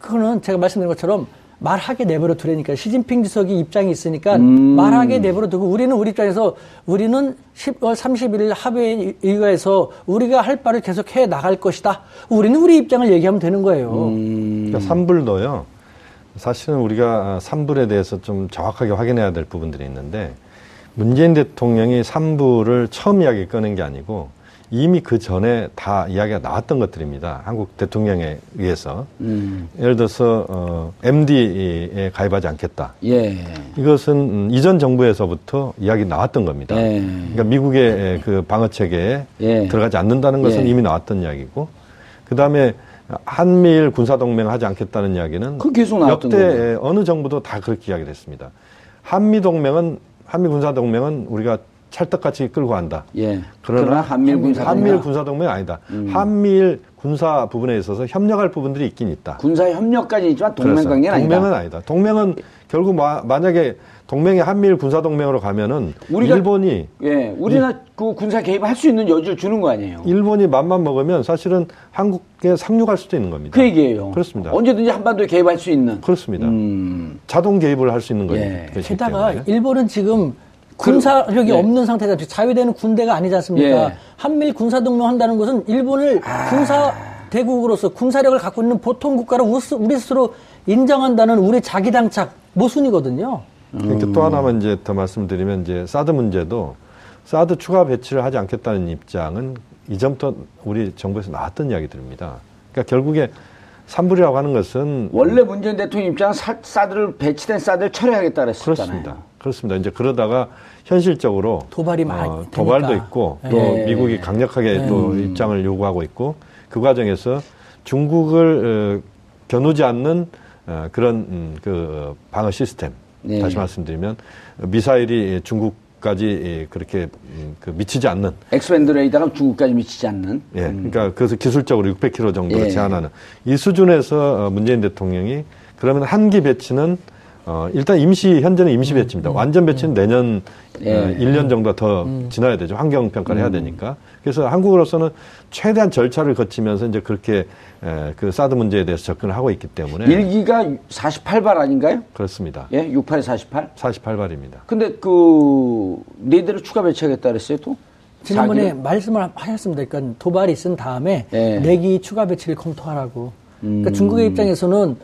그거는 제가 말씀드린 것처럼 말하게 내버려 두라니까 시진핑 주석이 입장이 있으니까 음. 말하게 내버려 두고 우리는 우리 입장에서 우리는 10월 31일 합의에 의거해서 우리가 할 바를 계속 해 나갈 것이다. 우리는 우리 입장을 얘기하면 되는 거예요. 음. 그러니까 삼불도요. 사실은 우리가 삼불에 대해서 좀 정확하게 확인해야 될 부분들이 있는데 문재인 대통령이 삼불을 처음 이야기 꺼낸 게 아니고 이미 그 전에 다 이야기가 나왔던 것들입니다. 한국 대통령에 의해서 음. 예를 들어서 어, MD에 가입하지 않겠다. 예. 이것은 음, 이전 정부에서부터 이야기 나왔던 겁니다. 예. 그러니까 미국의 그 방어 체계에 예. 들어가지 않는다는 것은 예. 이미 나왔던 이야기고, 그 다음에 한미일 군사 동맹 하지 않겠다는 이야기는 역대. 어느 정부도 다 그렇게 이야기를 했습니다. 한미 동맹은 한미 군사 동맹은 우리가 찰떡같이 끌고 간다. 예. 그러나 한미일 군사 한미일 군사 동맹 아니다. 음. 한미일 군사 부분에 있어서 협력할 부분들이 있긴 있다. 군사 협력까지 있지만 동맹 관계는 아니다. 동맹은 아니다. 동맹은 결국 마- 만약에 동맹이 한미일 군사 동맹으로 가면은 우리가- 일본이 예, 우리나 그 군사 개입할 수 있는 여지를 주는 거 아니에요. 일본이 맘만 먹으면 사실은 한국에 상륙할 수도 있는 겁니다. 그 얘기예요. 그렇습니다. 언제든지 한반도에 개입할 수 있는. 그렇습니다. 음. 자동 개입을 할 수 있는 거죠. 예. 게다가. 일본은 지금 군사력이 예. 없는 상태다. 자유되는 군대가 아니지 않습니까? 예. 한미일 군사 동맹 한다는 것은 일본을 군사 대국으로서 군사력을 갖고 있는 보통 국가로 우리 스- 우리 스스로 인정한다는 우리 자기 당착 모순이거든요. 그러니까 또 하나만 이제 더 말씀드리면 이제 사드 문제도 사드 추가 배치를 하지 않겠다는 입장은 이전부터 우리 정부에서 나왔던 이야기들입니다. 그러니까 결국에 삼불이라고 하는 것은 원래 문재인 대통령 입장은 사, 사드를 배치된 사드를 철회하겠다 그랬었잖아요. 그렇습니다. 그렇습니다. 이제 그러다가 현실적으로 도발이 많이 어. 도발도 있고 또 예. 미국이 강력하게 또 입장을 요구하고 있고 그 과정에서 중국을 어, 겨누지 않는 어, 그런 음, 그 방어 시스템 네. 다시 말씀드리면 미사일이 중국까지 그렇게 음, 그 미치지 않는 X-band 레이더가 중국까지 미치지 않는. 예, 그러니까 그래서 기술적으로 600km 정도로 음. 예. 제한하는 이 수준에서 어, 문재인 대통령이 그러면 한기 배치는 어, 일단 임시 현재는 임시 배치입니다. 완전 배치는 내년 음. 예. 음. 어, 1년 정도 더 지나야 되죠. 환경 평가를 해야 되니까. 그래서 한국으로서는 최대한 절차를 거치면서 이제 그렇게 에, 그 사드 문제에 대해서 접근을 하고 있기 때문에 일기가 48발 아닌가요? 그렇습니다. 예, 68에 48. 48발입니다. 근데 그네 대를 추가 배치하겠다 그랬어요 또? 지난번에 사기를? 말씀을 하셨습니다. 그러니까 도발이 있은 다음에 예. 내기 추가 배치를 검토하라고. 그러니까 중국의 입장에서는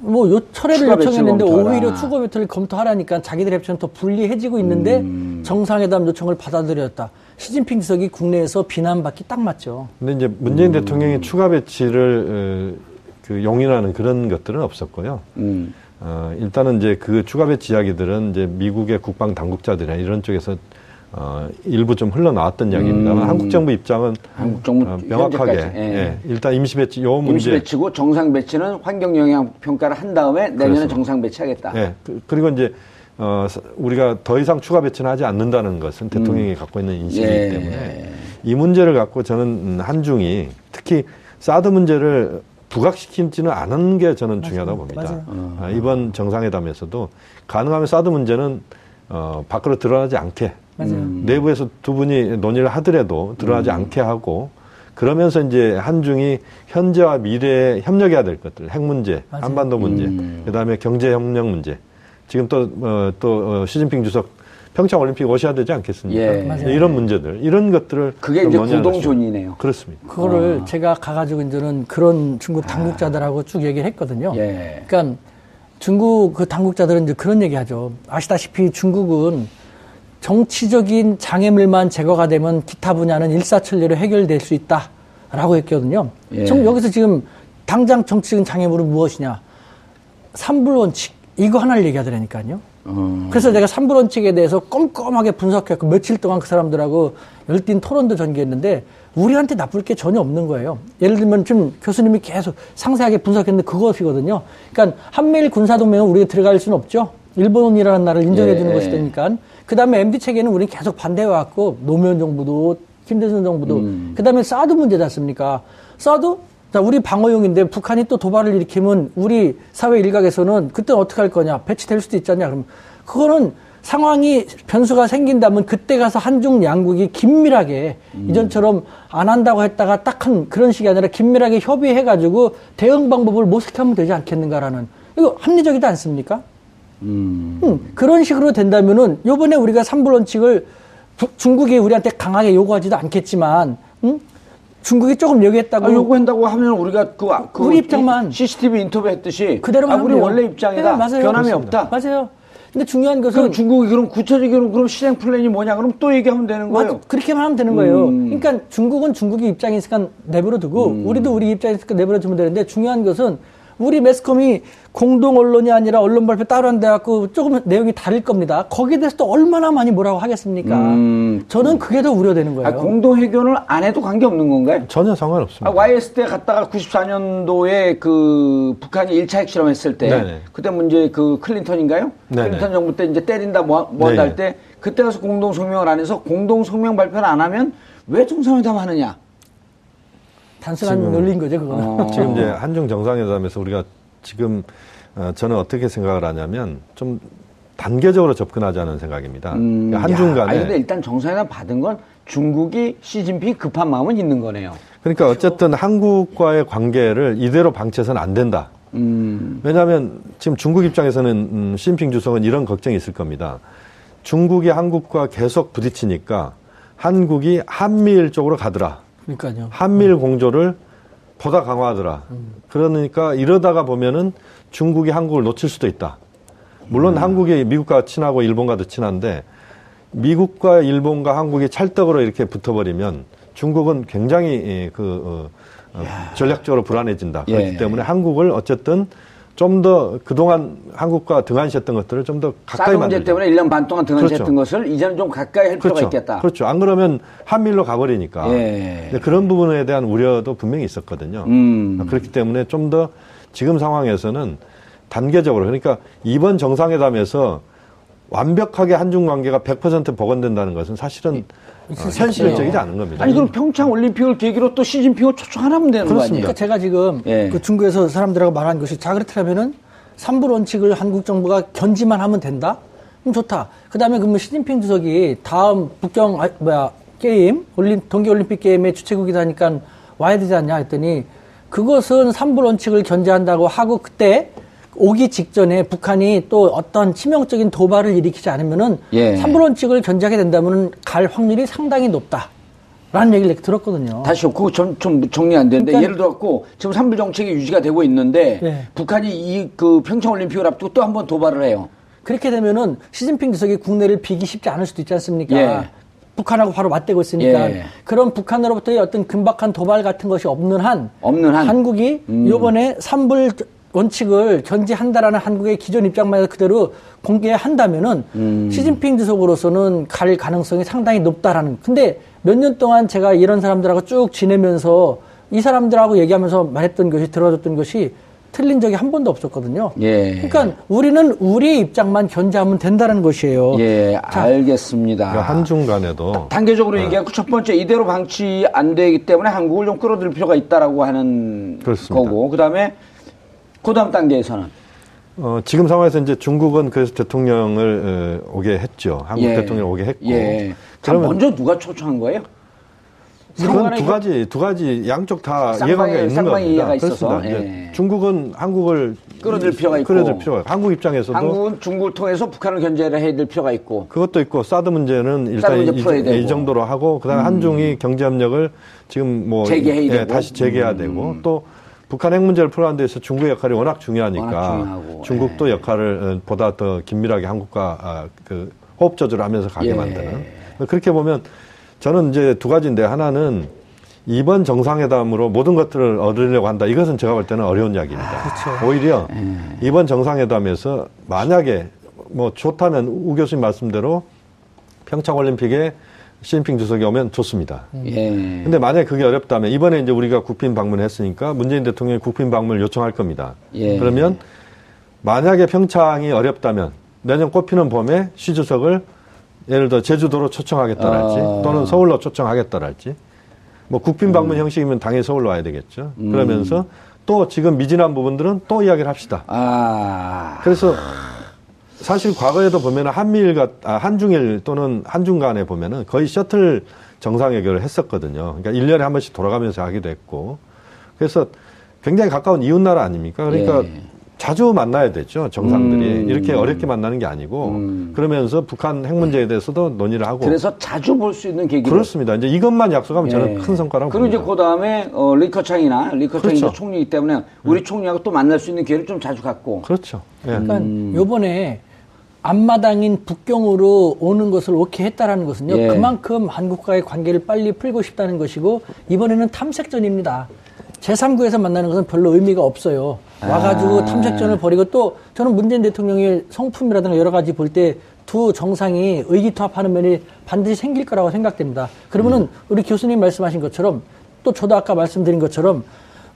뭐 요 철회를 요청했는데 검토하라. 오히려 추가 배치를 검토하라니까 자기들 입장은 더 불리해지고 있는데 정상회담 요청을 받아들였다. 시진핑 주석이 국내에서 비난받기 딱 맞죠. 근데 이제 문재인 대통령이 추가 배치를 어, 그 용인하는 그런 것들은 없었고요. 음. 어, 일단은 이제 그 추가 배치 이야기들은 이제 미국의 국방 당국자들이나 이런 쪽에서 어, 일부 좀 흘러나왔던 이야기입니다만 한국 정부 입장은 한국 정부 어, 명확하게 예. 예, 일단 임시 배치 요 임시 문제 배치고 정상 배치는 환경 영향 평가를 한 다음에 내년에 그렇습니다. 정상 배치하겠다. 예, 그- 그리고 이제 어, 사- 우리가 더 이상 추가 배치는 하지 않는다는 것은 대통령이 갖고 있는 인식이기 예. 때문에 이 문제를 갖고 저는 음, 한중이 특히 사드 문제를 부각시키지는 않은 게 저는 중요하다고 봅니다. 맞아요. 아, 이번 정상회담에서도 가능하면 사드 문제는 어, 밖으로 드러나지 않게 맞아요. 내부에서 두 분이 논의를 하더라도 드러나지 않게 하고 그러면서 이제 한중이 현재와 미래에 협력해야 될 것들, 핵 문제, 맞아요. 한반도 문제, 그다음에 경제 협력 문제. 지금 또, 어, 또, 어, 시진핑 주석 평창 올림픽 오셔야 되지 않겠습니까? 예. 맞아요. 이런 문제들, 이런 것들을 그게 좀 이제. 구동존이네요. 그렇습니다. 그거를 제가 가가지고 이제는 그런 중국 당국자들하고 쭉 얘기를 했거든요. 예. 그러니까 중국 그 당국자들은 이제 그런 얘기하죠. 아시다시피 중국은 정치적인 장애물만 제거가 되면 기타 분야는 일사천리로 해결될 수 있다라고 했거든요. 예. 정- 여기서 지금 당장 정치적인 장애물은 무엇이냐? 삼불 원칙 이거 하나를 얘기하더라니까요. 음. 그래서 내가 삼불 원칙에 대해서 꼼꼼하게 분석했고 며칠 동안 그 사람들하고 열띤 토론도 전개했는데 우리한테 나쁠 게 전혀 없는 거예요. 예를 들면 지금 교수님이 계속 상세하게 분석했는데 그것이거든요. 그러니까 한미일 군사동맹은 우리가 들어갈 수는 없죠. 일본이라는 나라를 인정해 주는 예. 것이 되니까. 그 다음에 MD 체계는 우리는 계속 반대해왔고 노무현 정부도 김대중 정부도 음. 그 다음에 사드 문제지 않습니까? 사드 자, 우리 방어용인데 북한이 또 도발을 일으키면 우리 사회 일각에서는 그때 어떻게 할 거냐? 배치될 수도 있잖냐? 그럼 그거는 상황이 변수가 생긴다면 그때 가서 한중 양국이 긴밀하게 이전처럼 안 한다고 했다가 딱 한 그런 식이 아니라 긴밀하게 협의해가지고 대응 방법을 모색하면 되지 않겠는가라는 이거 합리적이지 않습니까? 음, 그런 식으로 된다면은 요번에 우리가 삼불 원칙을 북- 중국이 우리한테 강하게 요구하지도 않겠지만 음? 중국이 조금 요구했다고 아, 요구한다고 하면 우리가 그, 아- 그 우리 입장만 CCTV 인터뷰 했듯이 그대로 아, 우리 하면 원래. 입장이다. 네. 변함이. 없다. 맞아요. 근데 중요한 것은 그럼 중국이 그럼 구체적으로 그럼 실행 플랜이 뭐냐? 그럼 또 얘기하면 되는 거예요. 맞- 그렇게만 하면 되는 거예요. 음. 그러니까 중국은 중국의 입장이니까 내버려 두고 우리도 우리 입장이니까 내버려 두면 되는데 중요한 것은 우리 매스컴이 공동 언론이 아니라 언론 발표 따로 한데 갖고 조금 내용이 다를 겁니다. 거기에 대해서 또 얼마나 많이 뭐라고 하겠습니까? 음. 저는 그게 더 우려되는 거예요. 아, 공동 회견을 안 해도 관계 없는 건가요? 전혀 상관없습니다. 아, YS 때 갔다가 94년도에 그 북한이 1차 핵실험했을 때 네네. 그때 문제 그 클린턴인가요? 네네. 클린턴 정부 때 이제 때린다 뭐, 뭐 한다 할 때 그때 가서 공동 성명을 안 해서 공동 성명 발표를 안 하면 왜 정상회담 하느냐? 단순한 논리인 거죠, 그거는. 어. 지금 이제 한중 정상회담에서 우리가 지금 어, 저는 어떻게 생각을 하냐면 좀 단계적으로 접근하자는 생각입니다. 음, 그러니까 한중 야, 아니, 근데 간에 일단 정상회담 받은 건 중국이 시진핑 급한 마음은 있는 거네요. 그러니까 어쨌든 한국과의 관계를 이대로 방치해서는 안 된다. 음, 왜냐하면 지금 중국 입장에서는 음, 시진핑 주석은 이런 걱정이 있을 겁니다. 중국이 한국과 계속 부딪히니까 한국이 한미일 쪽으로 가더라. 그러니까요. 한미일 공조를 보다 강화하더라. 그러니까 이러다가 보면은 중국이 한국을 놓칠 수도 있다. 물론 한국이 미국과 친하고 일본과도 친한데 미국과 일본과 한국이 찰떡으로 이렇게 붙어버리면 중국은 굉장히 예, 그 어, 어, 전략적으로 불안해진다. 그렇기 예. 때문에 한국을 어쨌든 좀 더 그동안 한국과 등한시했던 것들을 좀 더 가까이 사드 문제. 때문에 1년 반 동안 등한시했던 그렇죠. 것을 이제는 좀 가까이 할 필요가 그렇죠. 있겠다. 그렇죠. 안 그러면 한미일로 가버리니까. 예. 그런 부분에 대한 우려도 분명히 있었거든요. 음. 그렇기 때문에 좀 더 지금 상황에서는 단계적으로 그러니까 이번 정상회담에서 완벽하게 한중 관계가 100% 복원된다는 것은 사실은 어, 현실적이지 않은 겁니다. 아니 그럼 평창 올림픽을 계기로 또 시진핑을 초청하면 되는 거 아니에요? 그러니까 제가 지금 예. 그 중국에서 사람들하고 말한 것이 자 그렇다면은 삼불 원칙을 한국 정부가 견지만 하면 된다? 그럼 좋다. 그다음에 그러면 시진핑 주석이 다음 북경 아, 뭐야 게임 올림 동계 올림픽 게임의 주최국이다니까 와야 되지 않냐 했더니 그것은 삼불 원칙을 견제한다고 하고 그때 오기 직전에 북한이 또 어떤 치명적인 도발을 일으키지 않으면은 예. 삼불 원칙을 견제하게 된다면은 갈 확률이 상당히 높다. 라는 얘기를 들었거든요. 다시 그거 좀, 좀 정리 안 되는데 그러니까- 예를 들어갖고 지금 삼불 정책이 유지가 되고 있는데 예. 북한이 이 그 평창 올림픽을 앞두고 또 한 번 도발을 해요. 그렇게 되면은 시진핑 주석이 국내를 비기 쉽지 않을 수도 있지 않습니까? 예. 북한하고 바로 맞대고 있으니까 예. 그런 북한으로부터의 어떤 긴박한 도발 같은 것이 없는 한 없는 한. 한국이 음. 이번에 삼불 원칙을 견지한다라는 한국의 기존 입장만 그대로 공개한다면은 음. 시진핑 주석으로서는 갈 가능성이 상당히 높다라는. 근데 몇 년 동안 제가 이런 사람들하고 쭉 지내면서 이 사람들하고 얘기하면서 말했던 것이 들어줬던 것이 틀린 적이 한 번도 없었거든요. 예. 그러니까 우리는 우리의 입장만 견제하면 된다는 것이에요. 예, 자, 알겠습니다. 그러니까 한중 간에도 단계적으로 얘기하고 첫 번째 이대로 방치 안 되기 때문에 한국을 좀 끌어들일 필요가 있다라고 하는 그렇습니다. 거고 그다음에 그 다음 단계에서는 어, 지금 상황에서 이제 중국은 그래서 대통령을 어, 오게 했죠. 한국 예. 대통령 오게 했고. 예. 자, 그러면 먼저 누가 초청한 거예요? 그건 두 가지 두 가지 양쪽 다 쌍방의- 이해관계가 있는 겁니다. 그렇습니다. 이제 예. 중국은 한국을 끌어들 필요가 있고. 끌어들 필요가 있고 한국 입장에서도 한국은 중국을 통해서 북한을 견제를 해야 될 필요가 있고. 그것도 있고 사드 문제는 일단 문제 이. 음. 이 정도로 하고 그다음에 한중이 경제 협력을 지금 뭐 재개해야 예, 되고. 음. 다시 재개해야 되고 또 북한 핵 문제를 풀어가는 데서 중국의 역할이 워낙 중요하니까 워낙 중요하고, 중국도 예. 역할을 어, 보다 더 긴밀하게 한국과 아, 그 호흡 조절을 하면서 가게 예. 만드는 그렇게 보면 저는 이제 두 가지인데 하나는 이번 정상회담으로 모든 것들을 얻으려고 한다. 이것은 제가 볼 때는 어려운 이야기입니다. 그렇죠. 오히려 예. 이번 정상회담에서 만약에 뭐 좋다면 우 교수님 말씀대로 평창 올림픽에 시진핑 주석이 오면 좋습니다. 예. 근데 만약에 그게 어렵다면 이번에 이제 우리가 국빈 방문했으니까 문재인 대통령이 국빈 방문을 요청할 겁니다. 예. 그러면 만약에 평창이 어렵다면 내년 꽃피는 봄에 시 주석을 예를 들어 제주도로 초청하겠다랄지 아. 또는 서울로 초청하겠다랄지 뭐 국빈 방문 형식이면 당연히 서울로 와야 되겠죠. 음. 그러면서 또 지금 미진한 부분들은 또 이야기를 합시다. 아. 그래서 사실 과거에도 보면 한미일 가 아, 한중일 또는 한중 간에 보면은 거의 셔틀 정상회견을 했었거든요. 그러니까 1년에 한 번씩 돌아가면서 하기도 했고. 그래서 굉장히 가까운 이웃나라 아닙니까? 그러니까 예. 자주 만나야 되죠. 정상들이. 음. 이렇게 어렵게 만나는 게 아니고. 그러면서 북한 핵 문제에 대해서도 논의를 하고. 그래서 자주 볼 수 있는 계기로. 그렇습니다. 이제 이것만 약속하면 저는 예. 큰 성과라고 그리고 이제 봅니다. 그 다음에 어, 리커창이나 리커창이 그렇죠. 이제 총리이기 때문에 우리 총리하고 또 만날 수 있는 기회를 좀 자주 갖고. 그렇죠. 예. 그러니까 음. 요번에 앞마당인 북경으로 오는 것을 오케이 했다라는 것은요. 예. 그만큼 한국과의 관계를 빨리 풀고 싶다는 것이고 이번에는 탐색전입니다. 제3구에서 만나는 것은 별로 의미가 없어요. 와가지고 아. 탐색전을 벌이고 또 저는 문재인 대통령의 성품이라든가 여러 가지 볼 때 두 정상이 의기투합하는 면이 반드시 생길 거라고 생각됩니다. 그러면은 우리 교수님 말씀하신 것처럼 또 저도 아까 말씀드린 것처럼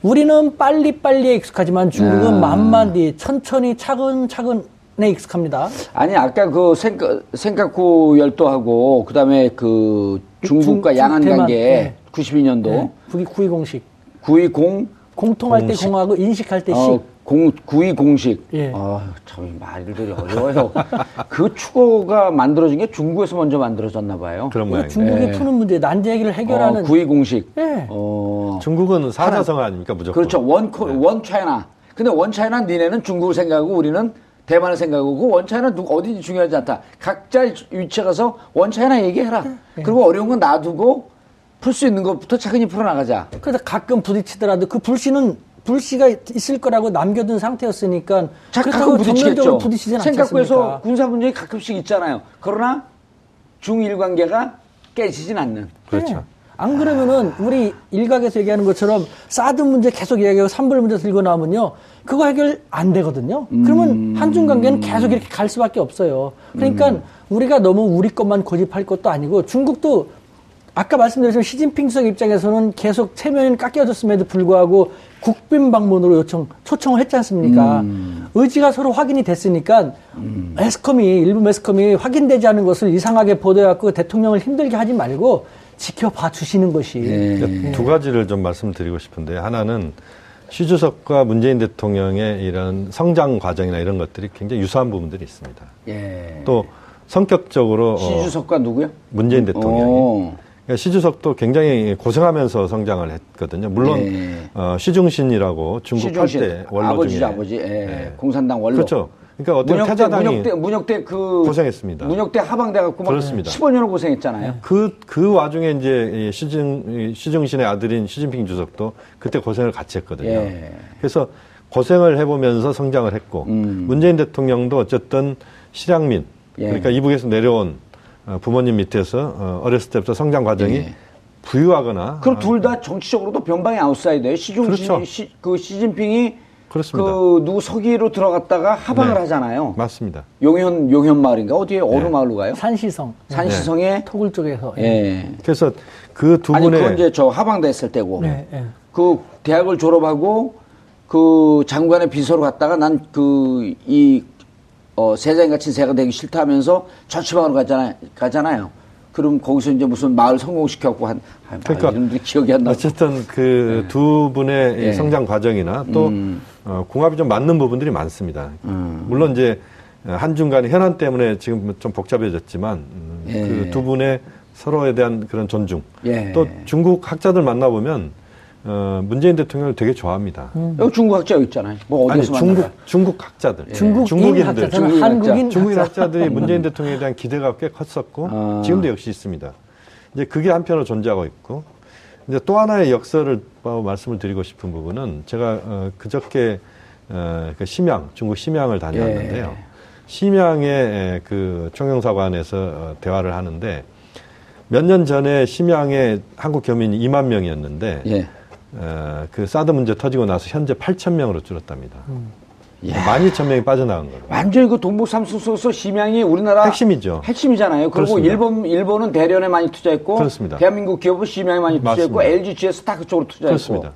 우리는 빨리빨리에 익숙하지만 중국은 아. 만만디 천천히 차근차근 에 익숙합니다. 아니 아까 그 생각 생각구 열도하고 그다음에 그 중국과 중- 양안 대만, 관계 네. 92년도 네. 구이, 구이 공식. 920 공통할 공식. 때 공하고 인식할 때 식. 어, 공, 9.2 공식. 예. 아, 참, 말들이 어려워요. (laughs) 그 추고가 만들어진 게 중국에서 먼저 만들어졌나 봐요. 그런 모양입니다. 중국이 예. 푸는 문제, 난제 얘기를 해결하는. 어, 9.2 공식. 예. 어, 중국은 사자성 아닙니까 무조건. 그렇죠. 원, 코, 원 차이나. 근데 원 차이나 니네는 중국을 생각하고 우리는 대만을 생각하고 그원 차이나 누구 어디든지 중요하지 않다. 각자 위치에 가서 원 차이나 얘기해라. 그리고 어려운 건 놔두고 풀 수 있는 것부터 차근히 풀어나가자. 그래서 가끔 부딪히더라도 그 불씨는 불씨가 있을 거라고 남겨둔 상태였으니까. 자, 그렇다고. 정면적으로 부딪히진 않습니까? 군사 분쟁이 가끔씩 있잖아요. 그러나 중일 관계가 깨지진 않는. 그렇죠. 네. 안 그러면은 우리 일각에서 얘기하는 것처럼 사드 문제 계속 이야기하고 산불 문제 들고 나오면요. 그거 해결 안 되거든요. 음. 그러면 한중 관계는 계속 이렇게 갈 수밖에 없어요. 그러니까 음. 우리가 너무 우리 것만 고집할 것도 아니고 중국도 아까 말씀드렸지만 시진핑 주석 입장에서는 계속 체면이 깎여졌음에도 불구하고 국빈 방문으로 요청, 초청을 했지 않습니까? 음. 의지가 서로 확인이 됐으니까 매스컴이, 일부 매스컴이 확인되지 않은 것을 이상하게 보도해갖고 대통령을 힘들게 하지 말고 지켜봐 주시는 것이. 예. 그러니까 두 가지를 좀 말씀드리고 싶은데 하나는 시 주석과 문재인 대통령의 이런 성장 과정이나 이런 것들이 굉장히 유사한 부분들이 있습니다. 예. 또 성격적으로 어, 시주석과 누구요? 문재인 대통령이 어. 그러니까 시 주석도 굉장히 고생하면서 성장을 했거든요. 물론 예. 어, 시중신이라고 중국 시중신. 8대 원로 아버지죠, 중에 아버지. 예. 예. 공산당 원로. 그렇죠. 그러니까 어떤 문혁대, 태자당이 문혁대, 문혁대 그. 고생했습니다. 문혁대 하방돼 갖고 막 그렇습니다. 15년을 고생했잖아요. 그, 그 와중에 이제 이 시중, 이 시중신의 아들인 시진핑 주석도 그때 고생을 같이 했거든요. 예. 그래서 고생을 해보면서 성장을 했고, 음. 문재인 대통령도 어쨌든 실향민, 예. 그러니까 이북에서 내려온 어, 부모님 밑에서 어, 어렸을 때부터 성장 과정이 예. 부유하거나. 그럼 어, 둘다 정치적으로도 변방의 아웃사이더예요. 시중신, 그렇죠. 시, 그 시진핑이 그렇습니다. 그 누구 서기로 들어갔다가 하방을 네. 하잖아요. 맞습니다. 용현 용현 마을인가 어디에 어느 네. 마을로 가요? 산시성. 산시성에 토굴 쪽에서. 예. 그래서 그두 아니 분의 그건 이제 저 하방됐을 때고 네, 예. 그 대학을 졸업하고 그 장관의 비서로 갔다가 난 그 이 어, 세상에 갇힌 새가 되기 싫다 하면서 저치방으로 가잖아요. 가잖아요. 그럼 거기서 이제 무슨 마을 성공시켰고 한 아, 마을 그러니까 이름들이 기억이 안 나. 어쨌든 그두 분의 이 예. 성장 과정이나 또 음. 어, 궁합이 좀 맞는 부분들이 많습니다. 물론 이제 한중 간의 현안 때문에 지금 좀 복잡해졌지만 음, 예. 그두 분의 서로에 대한 그런 존중. 예. 또 중국 학자들 만나보면 어, 문재인 대통령을 되게 좋아합니다. 여기 중국 학자 있잖아요. 뭐 아니 어디서 중국 만나요? 중국 학자들, 중국인 중국인들, 중국인 한국인 중국인 학자. 학자 들이 문재인 대통령에 대한 기대가 꽤 컸었고 아. 지금도 역시 있습니다. 이제 그게 한편으로 존재하고 있고 이제 또 하나의 역설을 어, 말씀을 드리고 싶은 부분은 제가 어, 그저께 어, 그 심양 중국 심양을 다녀왔는데요. 예. 심양의 에, 그 총영사관에서 어, 대화를 하는데 몇 년 전에 심양에 한국 교민이 2만 명이었는데 예. 어, 그 사드 문제 터지고 나서 현재 8천 명으로 줄었답니다. 야. 12,000명이 빠져나간 거예요. 완전히 그 동북 삼성소에서 심양이 우리나라 핵심이죠. 핵심이잖아요. 그리고 그렇습니다. 일본 일본은 대련에 많이 투자했고 그렇습니다. 대한민국 기업은 심양에 많이 투자했고 맞습니다. LG GS 다 그쪽으로 투자했고 그렇습니다.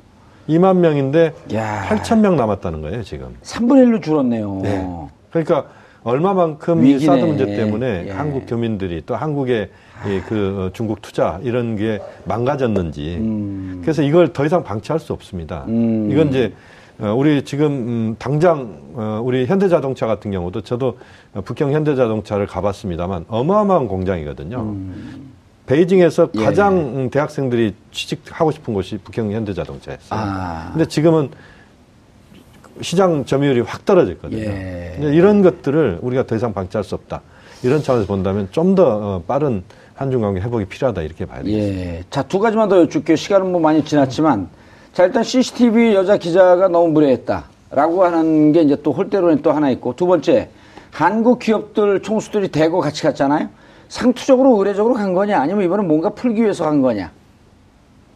2만 명인데 야. 8천 명 남았다는 거예요, 지금. 3분의 1로 줄었네요. 네. 그러니까 얼마만큼 이 위기네. 사드 문제 때문에 예. 한국 교민들이 또 한국의 이그 어, 중국 투자 이런 게 망가졌는지 음. 그래서 이걸 더 이상 방치할 수 없습니다. 음. 이건 이제 어, 우리 지금 음, 당장 어, 우리 현대자동차 같은 경우도 저도 어, 북경 현대자동차를 가봤습니다만 어마어마한 공장이거든요. 베이징에서 예. 가장 음, 대학생들이 취직하고 싶은 곳이 북경 현대자동차였어요. 아. 근데 지금은 시장 점유율이 확 떨어졌거든요. 예. 이런 것들을 우리가 더 이상 방치할 수 없다. 이런 차원에서 본다면 좀더 어, 빠른 한중 관계 회복이 필요하다 이렇게 봐야 되겠습니다. 예. 자, 두 가지만 더 여쭙게요. 시간은 뭐 많이 지났지만. 자, 일단 CCTV 여자 기자가 너무 무례했다. 라고 하는 게 이제 또 홀대론이 또 하나 있고. 두 번째, 한국 기업들 총수들이 대거 같이 갔잖아요. 상투적으로 의례적으로 간 거냐 아니면 이번엔 뭔가 풀기 위해서 간 거냐.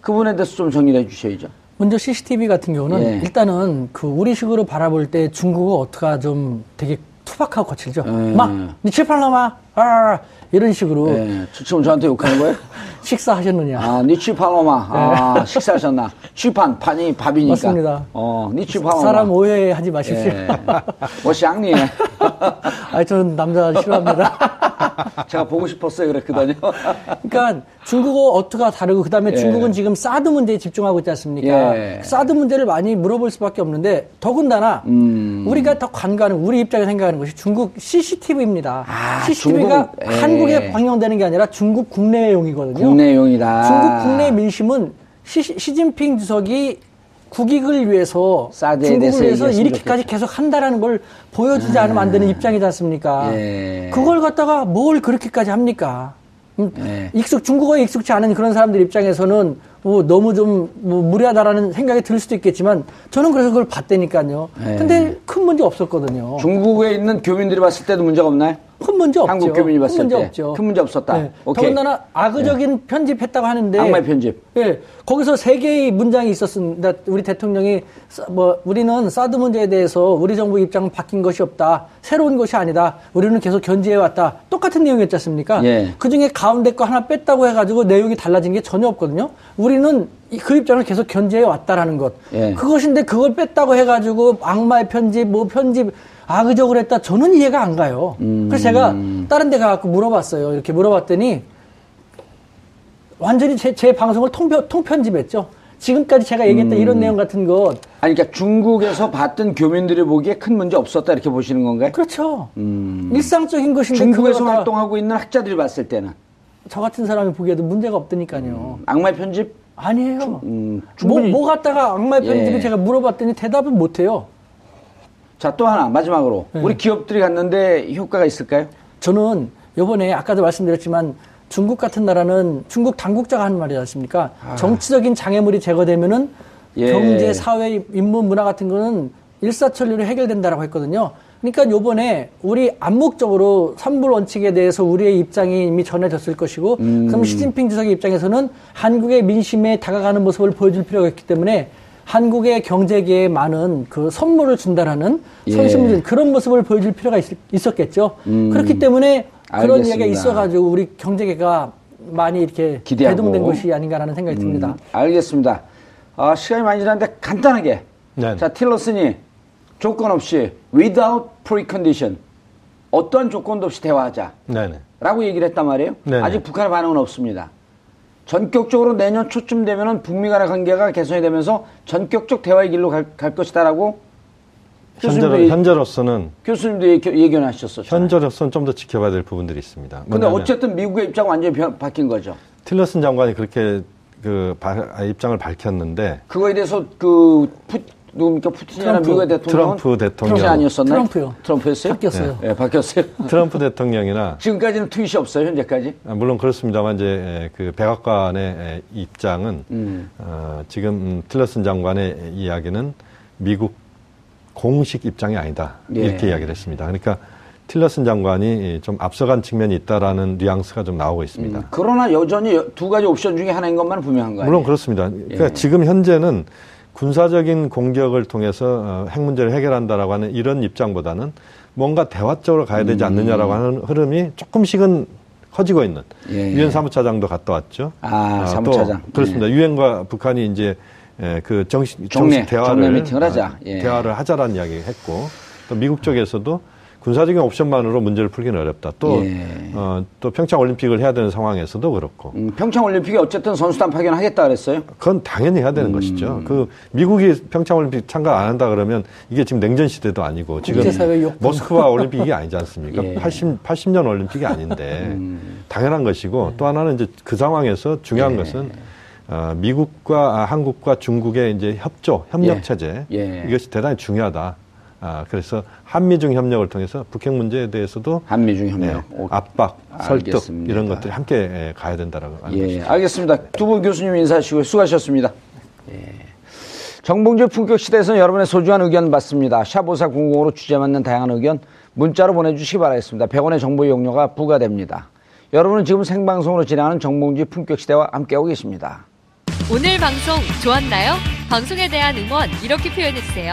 그 부분에 대해서 좀 정리를 해 주셔야죠. 먼저 CCTV 같은 경우는 예. 일단은 그 우리식으로 바라볼 때 중국어 어떻게 좀 되게 투박하고 거칠죠. 예. 막, 니 칠팔라 마, 아, 이런 식으로 예. 지금 저한테 욕하는 거예요? (laughs) 식사하셨느냐. 아, 니치 팔로마. 아, (laughs) 식사하셨나? 취판, 판이 밥이니까. 맞습니다. 어, 니치 팔로마. 사람 오해하지 마십시오. 예. 뭐, 샹니. (laughs) 아, 저는 남자 싫어합니다. 제가 보고 싶었어요. 그랬거든요. 그러니까 중국어 어투가 다르고 그 다음에 예. 중국은 지금 사드 문제에 집중하고 있지 않습니까? 예. 사드 문제를 많이 물어볼 수밖에 없는데 더군다나 음. 우리가 더 관가는 우리 입장에 생각하는 것이 중국 CCTV입니다. 아, CCTV 가 중국, 예. 한국에 방영되는 게 아니라 중국 국내용이거든요. 국내용이다. 중국 국내 민심은 시, 시진핑 주석이 국익을 위해서 중국을 위해서 이렇게까지 계속 한다라는 걸 보여주지 않으면 안 되는 입장이지 않습니까? 예. 그걸 갖다가 뭘 그렇게까지 합니까? 음, 예. 익숙 중국어에 익숙치 않은 그런 사람들 입장에서는 뭐 너무 좀 뭐 무리하다라는 생각이 들 수도 있겠지만 저는 그래서 그걸 봤다니까요. 예. 근데 큰 문제 없었거든요. 중국에 있는 교민들이 봤을 때도 문제가 없나요? 큰 문제 없죠. 한국 교민이 봤을 큰 문제 때. 없죠. 큰 문제 없었다. 네. 오케이. 더군다나 악의적인 편집했다고 하는데 악마의 편집. 예, 거기서 세 개의 문장이 있었습니다. 우리 대통령이 사- 뭐 우리는 사드 문제에 대해서 우리 정부 입장은 바뀐 것이 없다. 새로운 것이 아니다. 우리는 계속 견지해 왔다. 똑같은 내용이었지 않습니까? 예. 그 중에 가운데 거 하나 뺐다고 해 가지고 내용이 달라진 게 전혀 없거든요. 우리는 이- 그 입장을 계속 견지해 왔다라는 것. 예. 그것인데 그걸 뺐다고 해 가지고 악마의 편집, 뭐 편집, 악의적으로 했다. 저는 이해가 안 가요. 음. 그래서 제가 다른 데 가갖고 물어봤어요. 이렇게 물어봤더니 완전히 제, 제 방송을 통편, 통편집했죠. 지금까지 제가 얘기했던 이런 내용 같은 것. 아니, 그러니까 중국에서 봤던 교민들이 보기에 큰 문제 없었다 이렇게 보시는 건가요? 그렇죠. 일상적인 것인데 중국에서 활동하고 있는 학자들이 봤을 때는 저 같은 사람이 보기에도 문제가 없다니까요. 악마의 편집? 아니에요. 음, 뭐. 뭐 갖다가 악마의 편집을 예. 제가 물어봤더니 대답을 못해요. 자, 또 하나 마지막으로 네. 우리 기업들이 갔는데 효과가 있을까요? 저는 요번에 아까도 말씀드렸지만 중국 같은 나라는 중국 당국자가 하는 말이지 않습니까? 정치적인 장애물이 제거되면은 아. 예. 경제, 사회, 인문, 문화 같은 거는 일사천리로 해결된다라고 했거든요. 그러니까 요번에 우리 암묵적으로 삼불 원칙에 대해서 우리의 입장이 이미 전해졌을 것이고 음. 그럼 시진핑 주석의 입장에서는 한국의 민심에 다가가는 모습을 보여줄 필요가 있기 때문에 한국의 경제계에 많은 그 선물을 준다라는 예. 선심을 그런 모습을 보여줄 필요가 있, 었겠죠 그렇기 때문에 그런 음. 알겠습니다. 이야기가 있어가지고 우리 경제계가 많이 이렇게 기대하고. 대동된 것이 아닌가라는 생각이 듭니다. 음, 알겠습니다. 아, 시간이 많이 지났는데 간단하게. 네. 자, 틸러슨이 조건 없이 without precondition 어떠한 조건도 없이 대화하자. 네네. 라고 얘기를 했단 말이에요. 네네. 아직 북한의 반응은 없습니다. 전격적으로 내년 초쯤 되면은 북미 간의 관계가 개선이 되면서 전격적 대화의 길로 갈, 갈 것이다라고 현재로, 예- 현재로서는 교수님도 얘기- 예견 하셨었죠. 현재로서는 좀 더 지켜봐야 될 부분들이 있습니다. 근데 어쨌든 미국의 입장 완전히 변- 바뀐 거죠. 틸러슨 장관이 그렇게 그 바- 입장을 밝혔는데 그거에 대해서 그 푸, 누굽니까 푸틴이나 트럼프. 미국의 대통령은 트럼프 대통령. 트럼프 아니었었나요? 트럼프요. 트럼프였어요? 바뀌었어요. 예, 바뀌었어요. (laughs) 트럼프 대통령이나 지금까지는 트윗이 없어요, 현재까지. 아, 물론 그렇습니다만 이제 에, 그 백악관의 에, 입장은 음. 어, 지금 음, 틸러슨 장관의 이야기는 미국 공식 입장이 아니다 예. 이렇게 이야기를 했습니다. 그러니까 틸러슨 장관이 좀 앞서간 측면이 있다라는 뉘앙스가 좀 나오고 있습니다. 음, 그러나 여전히 여- 두 가지 옵션 중에 하나인 것만은 분명한 거예요. 물론 그렇습니다. 그러니까 예. 지금 현재는 군사적인 공격을 통해서 어, 핵 문제를 해결한다라고 하는 이런 입장보다는 뭔가 대화 쪽으로 가야 되지 않느냐라고 하는 흐름이 조금씩은 커지고 있는 음. 예. 유엔 사무차장도 갔다 왔죠. 아, 또 사무차장. 그렇습니다. 유엔과 북한이 이제 예, 그 정식 정식 대화를 정례 미팅을 하자. 아, 예. 대화를 하자라는 이야기 했고 또 미국 쪽에서도 군사적인 옵션만으로 문제를 풀기는 어렵다. 또, 예. 어, 또 평창 올림픽을 해야 되는 상황에서도 그렇고. 음, 평창 올림픽에 어쨌든 선수단 파견하겠다 그랬어요. 그건 당연히 해야 되는 음. 것이죠. 그 미국이 평창 올림픽 참가 안 한다 그러면 이게 지금 냉전 시대도 아니고 지금. 모스크바 올림픽이 아니지 않습니까? (laughs) 예. 음. 80 80년 올림픽이 아닌데 (laughs) 당연한 것이고 또 하나는 이제 그 상황에서 중요한 예. 것은 어, 미국과 아, 한국과 중국의 이제 협조 협력 예. 체제 예. 이것이 대단히 중요하다. 아, 그래서 한미중 협력을 통해서 북핵 문제에 대해서도 한미중 네, 협력. 오, 압박, 설득 알겠습니다. 이런 것들이 함께 예, 가야 된다라고 하는 예, 것이죠. 알겠습니다. 두 분 교수님 인사하시고 수고하셨습니다. 예. 정봉주의 품격 시대에서는 여러분의 소중한 의견 받습니다. 샤보사 00으로 주제 맞는 다양한 의견 문자로 보내주시기 바라겠습니다. 100원의 정보 이용료가 부과됩니다. 여러분은 지금 생방송으로 진행하는 정봉주의 품격 시대와 함께하고 계십니다. 오늘 방송 좋았나요? 방송에 대한 응원 이렇게 표현해주세요.